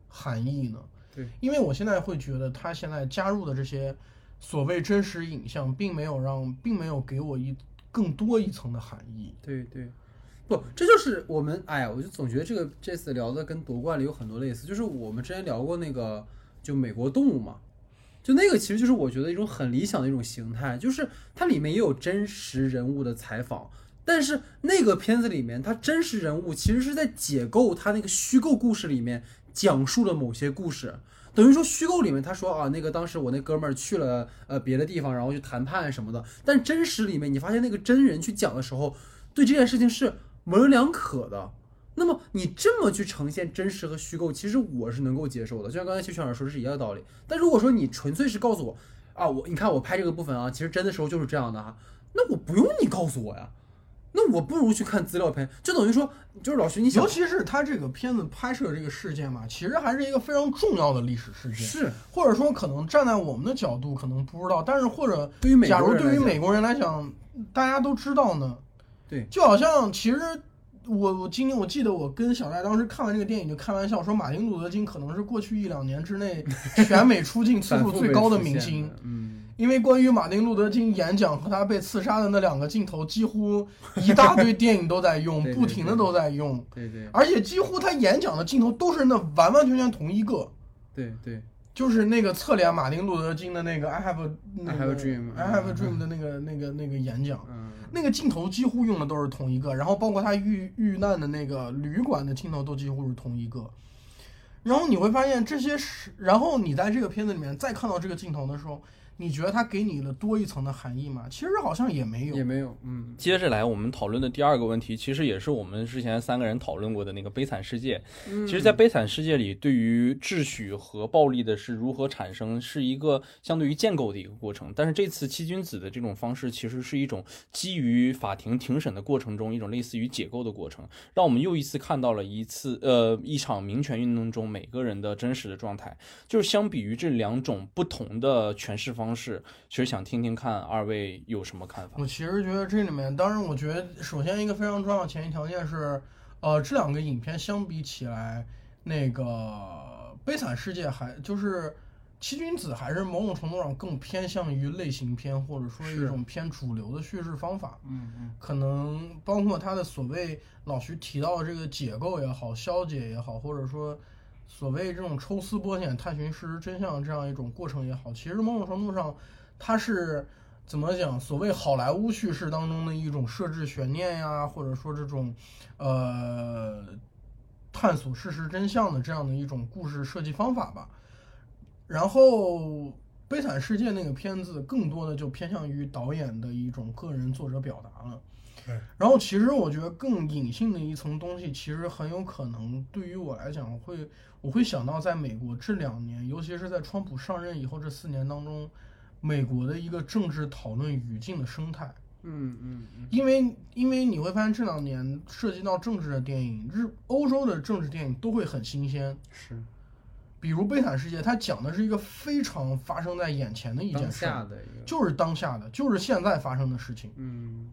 含义呢？对，因为我现在会觉得它现在加入的这些所谓真实影像，并没有让，并没有给我一更多一层的含义。对对，不，这就是我们，哎呀，我就总觉得这个这次聊的跟夺冠里有很多类似，就是我们之前聊过那个就美国动物嘛，就那个其实就是我觉得一种很理想的一种形态，就是它里面也有真实人物的采访。但是那个片子里面，它真实人物其实是在解构它那个虚构故事里面讲述了某些故事，等于说虚构里面他说啊，那个当时我那哥们儿去了呃别的地方，然后去谈判什么的，但真实里面你发现那个真人去讲的时候，对这件事情是模棱两可的。那么你这么去呈现真实和虚构，其实我是能够接受的，就像刚才邱校长说的是一样的道理。但如果说你纯粹是告诉我啊，我你看我拍这个部分啊，其实真的时候就是这样的哈，那我不用你告诉我呀，那我不如去看资料片，就等于说就是老徐你想尤其是他这个片子拍摄这个事件嘛，其实还是一个非常重要的历史事件。是。或者说可能站在我们的角度可能不知道，但是或者对于美假如对于美国人来讲，大家都知道呢，对，就好像其实我我今年我记得我跟小戴当时看完这个电影就开玩笑说，马丁路德金可能是过去一两年之内 全美出镜次数最高的明星。嗯，因为关于马丁路德金演讲和他被刺杀的那两个镜头，几乎一大堆 电影都在用，不停的都在用，对对而且几乎他演讲的镜头都是那完完全全同一个。对对，就是那个侧脸马丁路德金的那个 I have a 那 I 个 have a dream I have a dream 的那个那个那个演讲，嗯，那个镜头几乎用的都是同一个，然后包括他遇遇难的那个旅馆的镜头都几乎是同一个。然后你会发现这些是，然后你在这个片子里面再看到这个镜头的时候，你觉得它给你了多一层的含义吗？其实好像也没有也。没有，嗯，接着来，我们讨论的第二个问题，其实也是我们之前三个人讨论过的那个《悲惨世界》。嗯其实，在《悲惨世界》里，对于秩序和暴力的是如何产生，是一个相对于建构的一个过程。但是这次七君子的这种方式，其实是一种基于法庭庭审的过程中一种类似于解构的过程，让我们又一次看到了一次呃一场民权运动中每个人的真实的状态。就是相比于这两种不同的诠释方式，其实想听听看二位有什么看法。我其实觉得这里面，当然，我觉得首先一个非常重要的前提条件是，呃，这两个影片相比起来，那个《悲惨世界》还就是《七君子》还是某种程度上更偏向于类型片，或者说一种偏主流的叙事方法。嗯嗯可能包括他的所谓老徐提到的这个解构也好、消解也好，或者说所谓这种抽丝剥茧、探寻事实真相这样一种过程也好，其实某种程度上，它是怎么讲？所谓好莱坞叙事当中的一种设置悬念呀，或者说这种呃探索事实真相的这样的一种故事设计方法吧。然后《悲惨世界》那个片子更多的就偏向于导演的一种个人作者表达了。对。然后其实我觉得更隐性的一层东西，其实很有可能对于我来讲，会我会想到在美国这两年，尤其是在川普上任以后这四年当中，美国的一个政治讨论语境的生态。嗯嗯嗯，因为因为你会发现这两年涉及到政治的电影，日欧洲的政治电影都会很新鲜。是比如《悲惨世界》，它讲的是一个非常发生在眼前的一件事就是当下的，就是现在发生的事情。嗯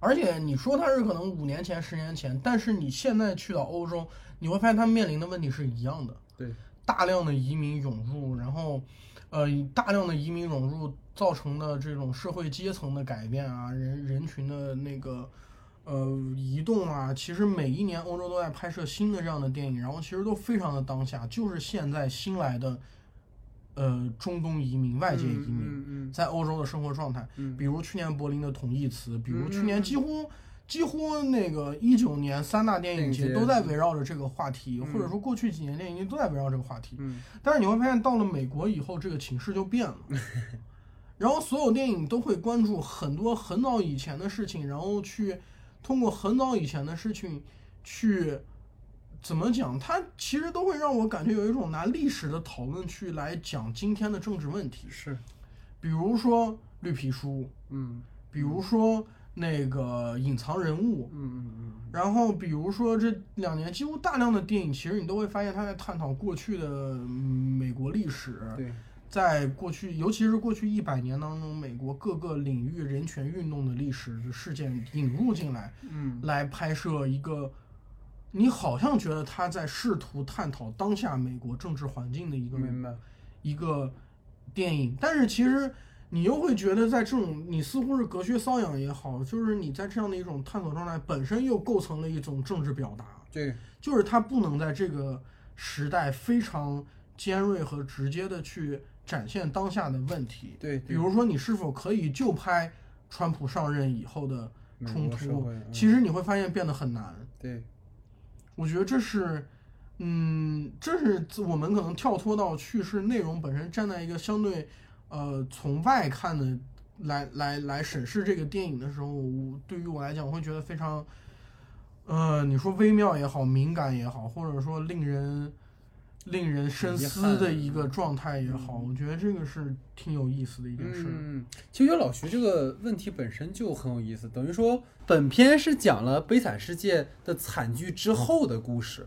而且你说它是可能五年前、十年前，但是你现在去到欧洲，你会发现它面临的问题是一样的。对，大量的移民涌入，然后，呃，大量的移民涌入造成的这种社会阶层的改变啊，人人群的那个呃移动啊，其实每一年欧洲都在拍摄新的这样的电影，然后其实都非常的当下，就是现在新来的呃中东移民、外界移民。在欧洲的生活状态，嗯比如去年柏林的同义词，比如去嗯年几乎、几乎那个一九年三大电影节节都在围绕着这个话题，嗯或者说过去几年电影节都在围绕这个话题。嗯但是你会发现，到了美国以后，这个情势就变了。然后所有电影都会关注很多很早以前的事情，然后去通过很早以前的事情去怎么讲？它其实都会让我感觉有一种拿历史的讨论去来讲今天的政治问题。是，比如说绿皮书，嗯比如说那个隐藏人物，嗯嗯嗯然后比如说这两年几乎大量的电影，其实你都会发现他在探讨过去的嗯美国历史嗯，，对，在过去，尤其是过去一百年当中，美国各个领域人权运动的历史事件引入进来，嗯来拍摄一个。你好像觉得他在试图探讨当下美国政治环境的一个明白，一个电影，但是其实你又会觉得，在这种你似乎是隔靴搔痒也好，就是你在这样的一种探索状态本身又构成了一种政治表达，对，就是他不能在这个时代非常尖锐和直接的去展现当下的问题。对，比如说，你是否可以就拍川普上任以后的冲突其实你会发现变得很难。对，我觉得这是，嗯，这是我们可能跳脱到叙事内容本身，站在一个相对，呃，从外看的来来来审视这个电影的时候，对于我来讲，我会觉得非常，呃，你说微妙也好，敏感也好，或者说令人令人深思的一个状态也好，我觉得这个是挺有意思的一件事。嗯，其实老徐这个问题本身就很有意思，等于说本片是讲了《悲惨世界》的惨剧之后的故事。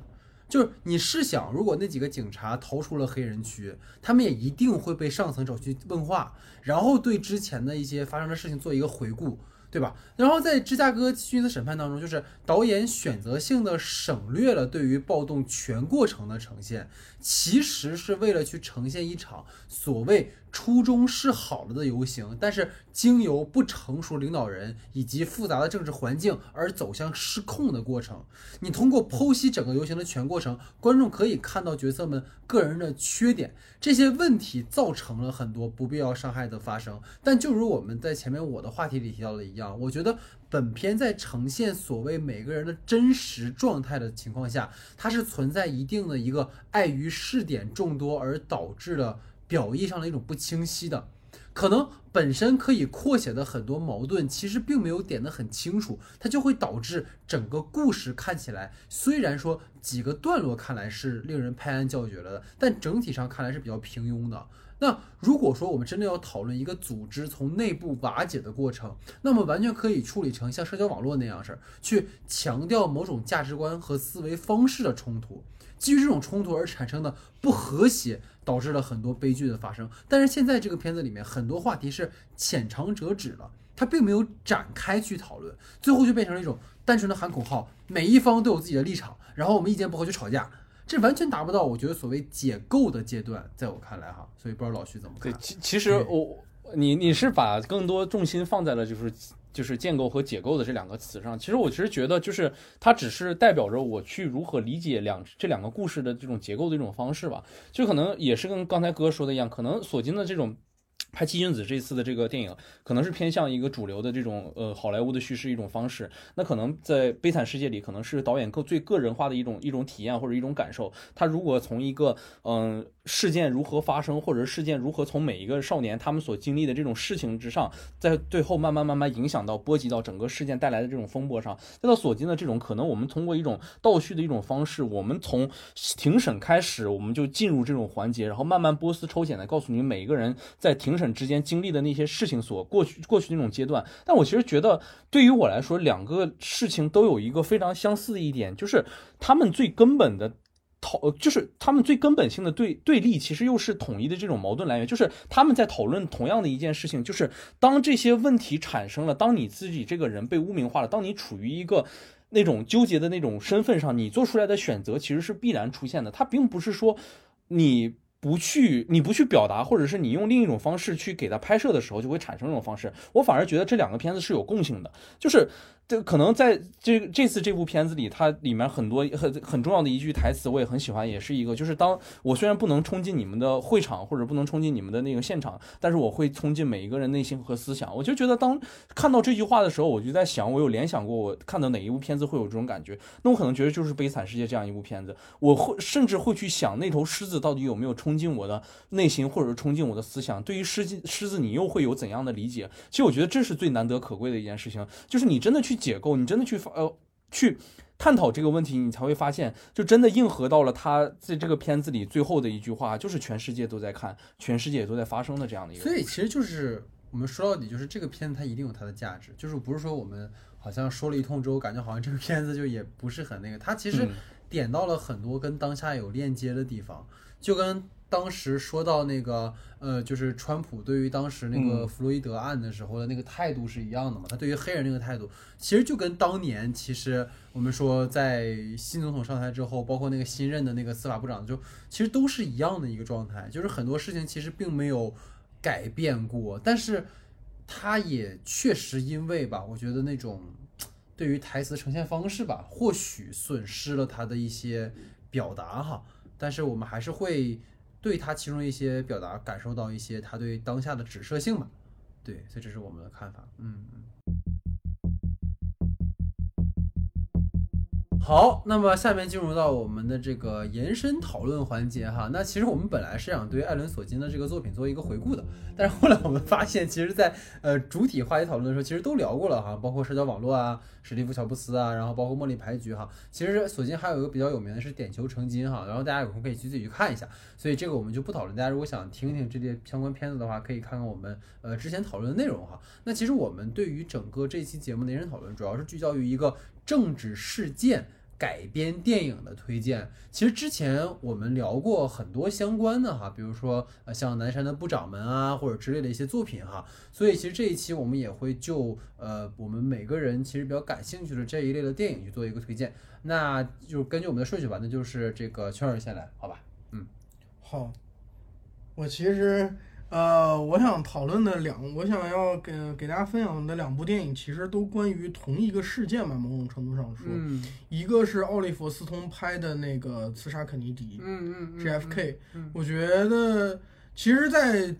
就是你试想，如果那几个警察逃出了黑人区，他们也一定会被上层找去问话，然后对之前的一些发生的事情做一个回顾，对吧？然后在芝加哥君子审判当中，就是导演选择性的省略了对于暴动全过程的呈现，其实是为了去呈现一场所谓初衷是好了的游行，但是经由不成熟领导人以及复杂的政治环境而走向失控的过程。你通过剖析整个游行的全过程，观众可以看到角色们个人的缺点，这些问题造成了很多不必要伤害的发生。但就如我们在前面我的话题里提到的一样，我觉得本片在呈现所谓每个人的真实状态的情况下，它是存在一定的一个碍于试点众多而导致的表意上的一种不清晰的。可能本身可以扩写的很多矛盾，其实并没有点得很清楚，它就会导致整个故事看起来，虽然说几个段落看来是令人拍案叫绝了的，但整体上看来是比较平庸的。那如果说我们真的要讨论一个组织从内部瓦解的过程，那么完全可以处理成像社交网络那样事儿，去强调某种价值观和思维方式的冲突，基于这种冲突而产生的不和谐。导致了很多悲剧的发生，但是现在这个片子里面很多话题是浅尝辄止了，它并没有展开去讨论，最后就变成了一种单纯的喊口号，每一方都有自己的立场，然后我们意见不合就吵架，这完全达不到我觉得所谓解构的阶段，在我看来哈，所以不知道老徐怎么看？对，其其实我你你是把更多重心放在了就是。就是建构和解构的这两个词上，其实我其实觉得，就是它只是代表着我去如何理解两这两个故事的这种结构的一种方式吧。就可能也是跟刚才哥说的一样，可能索金的这种。拍七君子这次的这个电影，可能是偏向一个主流的这种呃好莱坞的叙事一种方式。那可能在悲惨世界里，可能是导演更最个人化的一种一种体验或者一种感受。他如果从一个嗯事件如何发生，或者事件如何从每一个少年他们所经历的这种事情之上，在最后慢慢慢慢影响到波及到整个事件带来的这种风波上，再到索金的这种可能，我们通过一种倒叙的一种方式，我们从庭审开始，我们就进入这种环节，然后慢慢波斯抽检的告诉你每一个人在庭审。之间经历的那些事情所过去过去那种阶段，但我其实觉得对于我来说，两个事情都有一个非常相似的一点，就是他们最根本的讨，就是他们最根本性的对对立，其实又是统一的这种矛盾来源，就是他们在讨论同样的一件事情，就是当这些问题产生了，当你自己这个人被污名化了，当你处于一个那种纠结的那种身份上，你做出来的选择其实是必然出现的，它并不是说你。不去，你不去表达，或者是你用另一种方式去给他拍摄的时候，就会产生这种方式。我反而觉得这两个片子是有共性的，就是。这可能在这这次这部片子里，它里面很多很很重要的一句台词，我也很喜欢，也是一个，就是当我虽然不能冲进你们的会场，或者不能冲进你们的那个现场，但是我会冲进每一个人内心和思想。我就觉得，当看到这句话的时候，我就在想，我有联想过，我看到哪一部片子会有这种感觉？那我可能觉得就是《悲惨世界》这样一部片子，我会甚至会去想，那头狮子到底有没有冲进我的内心，或者是冲进我的思想？对于狮子，狮子你又会有怎样的理解？其实我觉得这是最难得可贵的一件事情，就是你真的去解构，你真的去发呃去探讨这个问题，你才会发现，就真的应和到了他在这个片子里最后的一句话，就是全世界都在看，全世界也都在发生的这样的一个。所以其实就是我们说到底，就是这个片子它一定有它的价值，就是不是说我们好像说了一通之后，感觉好像这个片子就也不是很那个，它其实点到了很多跟当下有链接的地方，就跟。当时说到那个，呃，就是川普对于当时那个弗洛伊德案的时候的那个态度是一样的嘛？他对于黑人那个态度，其实就跟当年其实我们说在新总统上台之后，包括那个新任的那个司法部长，就其实都是一样的一个状态，就是很多事情其实并没有改变过，但是他也确实因为吧，我觉得那种对于台词呈现方式吧，或许损失了他的一些表达哈，但是我们还是会。对他其中一些表达感受到一些他对当下的指涉性吧，对，所以这是我们的看法，嗯嗯。好，那么下面进入到我们的这个延伸讨论环节哈。那其实我们本来是想对艾伦·索金的这个作品做一个回顾的，但是后来我们发现，其实，在呃主体话题讨论的时候，其实都聊过了哈，包括社交网络啊、史蒂夫·乔布斯啊，然后包括茉莉牌局哈。其实索金还有一个比较有名的是点球成金哈，然后大家有空可以去自己去看一下。所以这个我们就不讨论。大家如果想听听这些相关片子的话，可以看看我们呃之前讨论的内容哈。那其实我们对于整个这期节目的延伸讨论，主要是聚焦于一个政治事件。改编电影的推荐。其实之前我们聊过很多相关的哈，比如说呃像南山的部长们啊，或者之类的一些作品哈。所以其实这一期我们也会就呃我们每个人其实比较感兴趣的这一类的电影去做一个推荐。那就根据我们的顺序吧，那就是这个圈儿先来，好吧？嗯好，我其实呃，我想讨论的两，我想要给给大家分享的两部电影，其实都关于同一个事件吧，某种程度上说，嗯。一个是奥利弗斯通拍的那个《刺杀肯尼迪》嗯嗯 JFK，嗯。我觉得其实在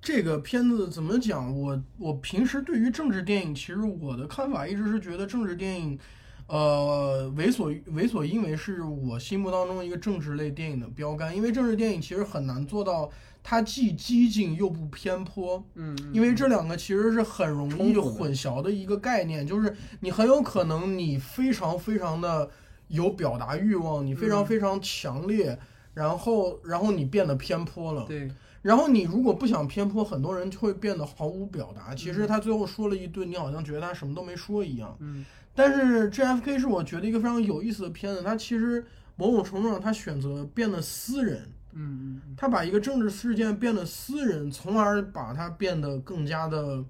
这个片子怎么讲，我我平时对于政治电影，其实我的看法一直是觉得政治电影。呃，为所为所应为是我心目当中一个政治类电影的标杆，因为政治电影其实很难做到它既激进又不偏颇，嗯，因为这两个其实是很容易混淆的一个概念，就是你很有可能你非常非常的有表达欲望，你非常嗯。非常强烈，然后然后你变得偏颇了，对，然后你如果不想偏颇，很多人就会变得毫无表达。其嗯。实他最后说了一顿，你好像觉得他什么都没说一样。嗯。但是 JFK 是我觉得一个非常有意思的片子，它其实某种程度上他选择变得私人，嗯嗯他把一个政治事件变得私人，从而把它变得更加的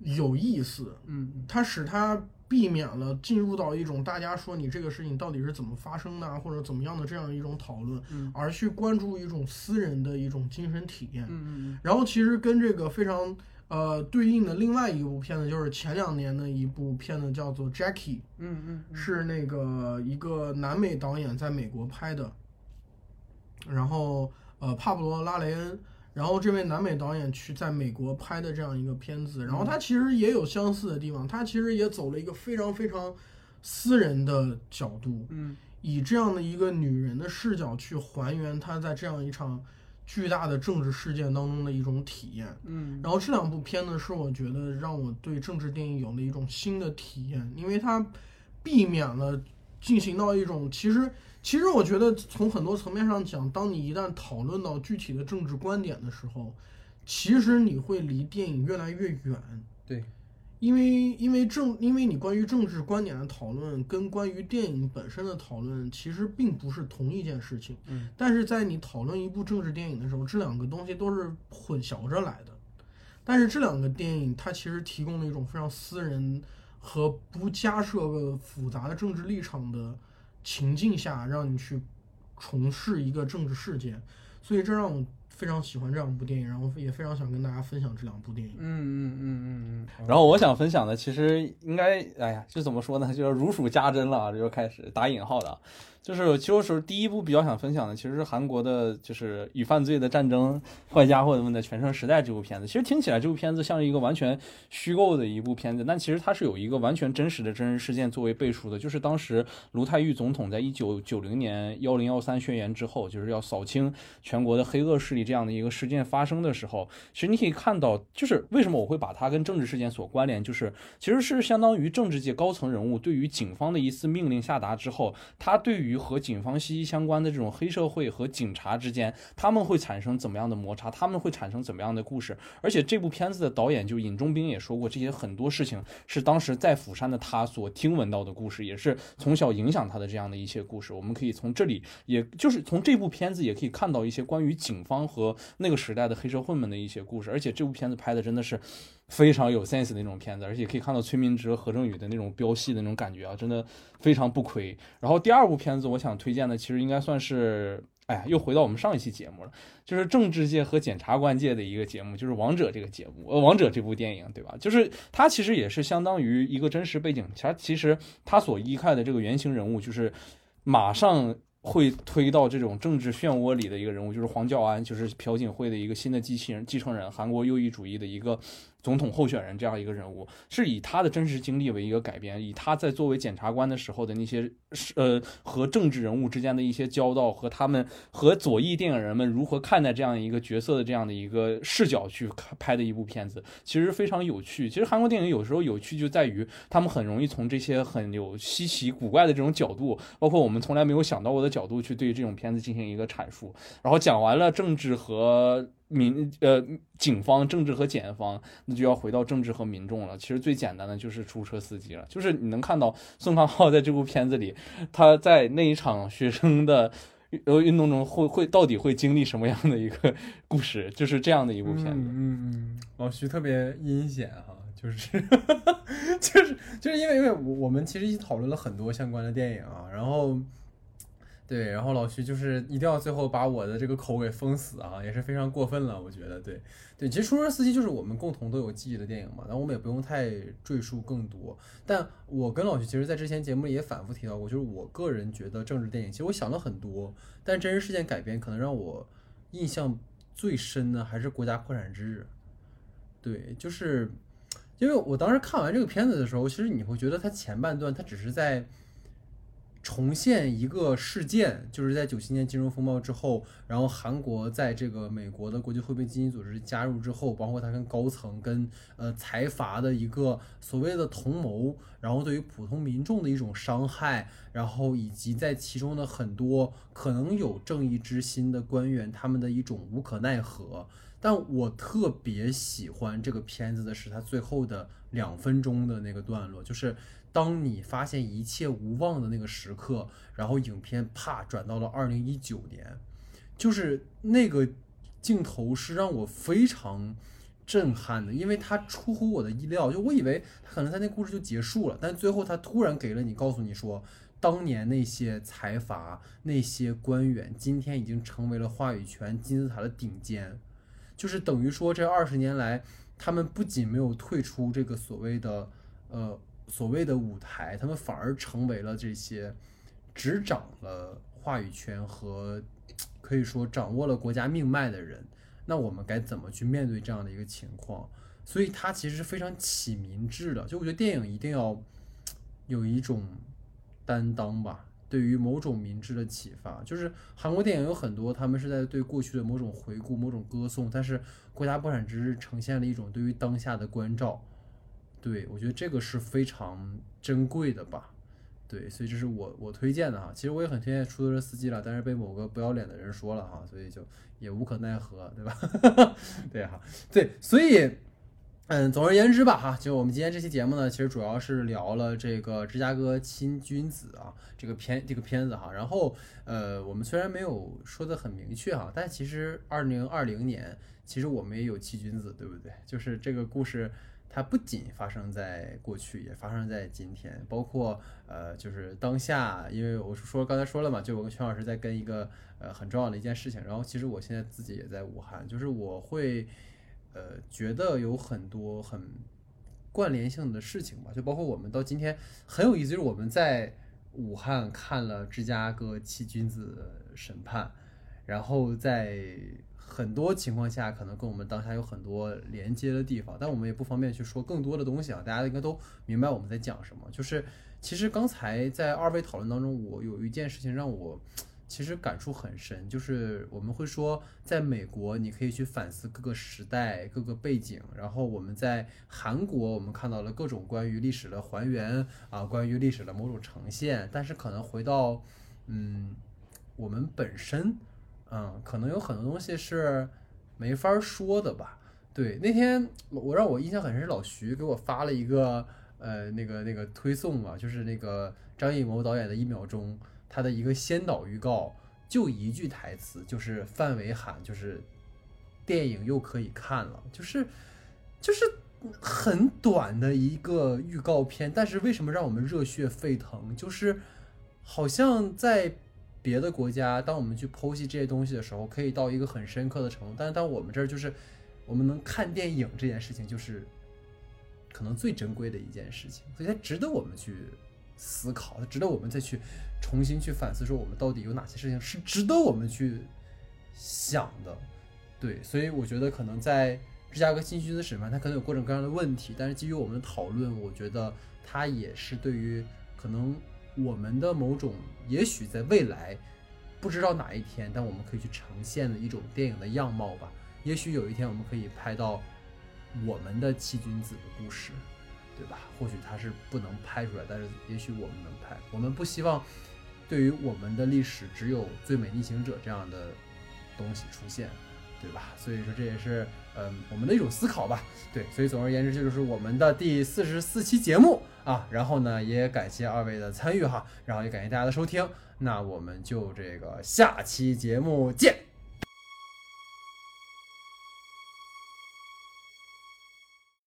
有意思。嗯它使他避免了进入到一种大家说你这个事情到底是怎么发生的啊，或者怎么样的这样一种讨论，嗯。而去关注一种私人的一种精神体验。嗯然后其实跟这个非常呃对应的另外一部片子，就是前两年的一部片子，叫做《Jackie》，嗯嗯。是那个一个南美导演在美国拍的，然后呃帕布罗拉雷恩，然后这位南美导演去在美国拍的这样一个片子，然后他其实也有相似的地方，他其实也走了一个非常非常私人的角度，嗯以这样的一个女人的视角去还原她在这样一场巨大的政治事件当中的一种体验。嗯然后这两部片呢，是我觉得让我对政治电影有了一种新的体验，因为它避免了进行到一种其实其实我觉得从很多层面上讲，当你一旦讨论到具体的政治观点的时候，其实你会离电影越来越远。对，因为因为政因为你关于政治观点的讨论跟关于电影本身的讨论其实并不是同一件事情，嗯，但是在你讨论一部政治电影的时候，这两个东西都是混淆着来的。但是这两个电影它其实提供了一种非常私人和不加设个复杂的政治立场的情境下，让你去重视一个政治事件，所以这让我非常喜欢这两部电影，然后也非常想跟大家分享这两部电影。嗯嗯嗯嗯嗯然后我想分享的，其实应该，哎呀，就怎么说呢，就是如数家珍了啊，这就开始打引号的啊，就是其实是第一部比较想分享的，其实是韩国的，就是与犯罪的战争坏家伙们的全盛时代这部片子。其实听起来这部片子像是一个完全虚构的一部片子，但其实它是有一个完全真实的真实事件作为背书的，就是当时卢泰愚总统在一九九零年幺零幺三宣言之后，就是要扫清全国的黑恶势力这样的一个事件发生的时候，其实你可以看到，就是为什么我会把它跟政治事件所关联，就是其实是相当于政治界高层人物对于警方的一次命令下达之后，他对于和警方息息相关的这种黑社会和警察之间，他们会产生怎么样的摩擦，他们会产生怎么样的故事。而且这部片子的导演就尹中斌也说过，这些很多事情是当时在釜山的他所听闻到的故事，也是从小影响他的这样的一些故事。我们可以从这里，也就是从这部片子也可以看到一些关于警方和那个时代的黑社会们的一些故事。而且这部片子拍的真的是非常有 sense 的那种片子，而且可以看到崔明植何正宇的那种飙戏的那种感觉啊，真的非常不亏。然后第二部片子我想推荐的，其实应该算是。哎呀，又回到我们上一期节目了，就是政治界和检察官界的一个节目，就是《王者》这个节目，呃，《王者》这部电影，对吧？就是它其实也是相当于一个真实背景，它其实它所依靠的这个原型人物，就是马上会推到这种政治漩涡里的一个人物，就是黄教安，就是朴槿惠的一个新的机器人、继承人，韩国右翼主义的一个总统候选人这样一个人物，是以他的真实经历为一个改编，以他在作为检察官的时候的那些呃和政治人物之间的一些交道，和他们和左翼电影人们如何看待这样一个角色的这样的一个视角去拍的一部片子，其实非常有趣。其实韩国电影有时候有趣就在于他们很容易从这些很有稀奇古怪的这种角度，包括我们从来没有想到过的角度去对这种片子进行一个阐述。然后讲完了政治和民呃警方、政治和检方，那就要回到政治和民众了。其实最简单的就是出租车司机了，就是你能看到宋康昊在这部片子里，他在那一场学生的呃运动中会会到底会经历什么样的一个故事，就是这样的一部片子。嗯嗯，老徐特别阴险哈，就是 就是就是因为因为我我们其实一起讨论了很多相关的电影啊，然后。对，然后老徐就是一定要最后把我的这个口给封死啊，也是非常过分了，我觉得。对，对，其实《出租车司机》就是我们共同都有记忆的电影嘛，那我们也不用太赘述更多。但我跟老徐其实，在之前节目里也反复提到过，就是我个人觉得政治电影，其实我想了很多，但真实事件改编可能让我印象最深的还是《国家破产之日》。对，就是因为我当时看完这个片子的时候，其实你会觉得它前半段它只是在。重现一个事件，就是在九七年金融风暴之后，然后韩国在这个美国的国际货币基金组织加入之后，包括他跟高层、跟呃财阀的一个所谓的同谋，然后对于普通民众的一种伤害，然后以及在其中的很多可能有正义之心的官员，他们的一种无可奈何。但我特别喜欢这个片子的是他最后的两分钟的那个段落，就是。当你发现一切无望的那个时刻，然后影片啪转到了二零一九年，就是那个镜头是让我非常震撼的，因为它出乎我的意料。就我以为可能在那故事就结束了，但最后他突然给了你，告诉你说，当年那些财阀、那些官员，今天已经成为了话语权金字塔的顶尖，就是等于说这二十年来，他们不仅没有退出这个所谓的呃。所谓的舞台，他们反而成为了这些执掌了话语权和可以说掌握了国家命脉的人。那我们该怎么去面对这样的一个情况？所以它其实是非常启民智的。就我觉得电影一定要有一种担当吧，对于某种民智的启发。就是韩国电影有很多，他们是在对过去的某种回顾、某种歌颂，但是《国家破产之日》呈现了一种对于当下的关照。对，我觉得这个是非常珍贵的吧。对，所以这是我我推荐的哈。其实我也很推荐出租车司机了，但是被某个不要脸的人说了哈，所以就也无可奈何，对吧？对哈，对，所以嗯，总而言之吧哈，就我们今天这期节目呢，其实主要是聊了这个芝加哥亲君子啊这个片这个片子哈。然后呃，我们虽然没有说的很明确哈，但其实二零二零年其实我们也有七君子，对不对？就是这个故事。它不仅发生在过去，也发生在今天，包括呃，就是当下。因为我是说刚才说了嘛，就我跟全老师在跟一个呃很重要的一件事情。然后其实我现在自己也在武汉，就是我会呃觉得有很多很关联性的事情吧，就包括我们到今天很有意思，就是我们在武汉看了芝加哥七君子审判，然后在。很多情况下，可能跟我们当下有很多连接的地方，但我们也不方便去说更多的东西啊。大家应该都明白我们在讲什么。就是其实刚才在二位讨论当中，我有一件事情让我其实感触很深，就是我们会说，在美国你可以去反思各个时代、各个背景，然后我们在韩国我们看到了各种关于历史的还原啊，关于历史的某种呈现，但是可能回到嗯我们本身。嗯，可能有很多东西是没法说的吧。对，那天我让我印象很深是老徐给我发了一个呃那个那个推送嘛，就是那个张艺谋导演的一秒钟，他的一个先导预告，就一句台词，就是范伟喊，就是电影又可以看了，就是就是很短的一个预告片，但是为什么让我们热血沸腾？就是好像在。别的国家，当我们去剖析这些东西的时候，可以到一个很深刻的程度。但是，当我们这儿就是，我们能看电影这件事情，就是可能最珍贵的一件事情，所以它值得我们去思考，它值得我们再去重新去反思，说我们到底有哪些事情是值得我们去想的。对，所以我觉得可能在芝加哥新区的审判，它可能有各种各样的问题，但是基于我们的讨论，我觉得它也是对于可能。我们的某种，也许在未来，不知道哪一天，但我们可以去呈现的一种电影的样貌吧。也许有一天，我们可以拍到我们的七君子的故事，对吧？或许它是不能拍出来，但是也许我们能拍。我们不希望对于我们的历史只有《最美逆行者》这样的东西出现，对吧？所以说这也是嗯我们的一种思考吧。对，所以总而言之，这就是我们的第四十四期节目啊。然后呢，也感谢二位的参与哈，然后也感谢大家的收听。那我们就这个下期节目见。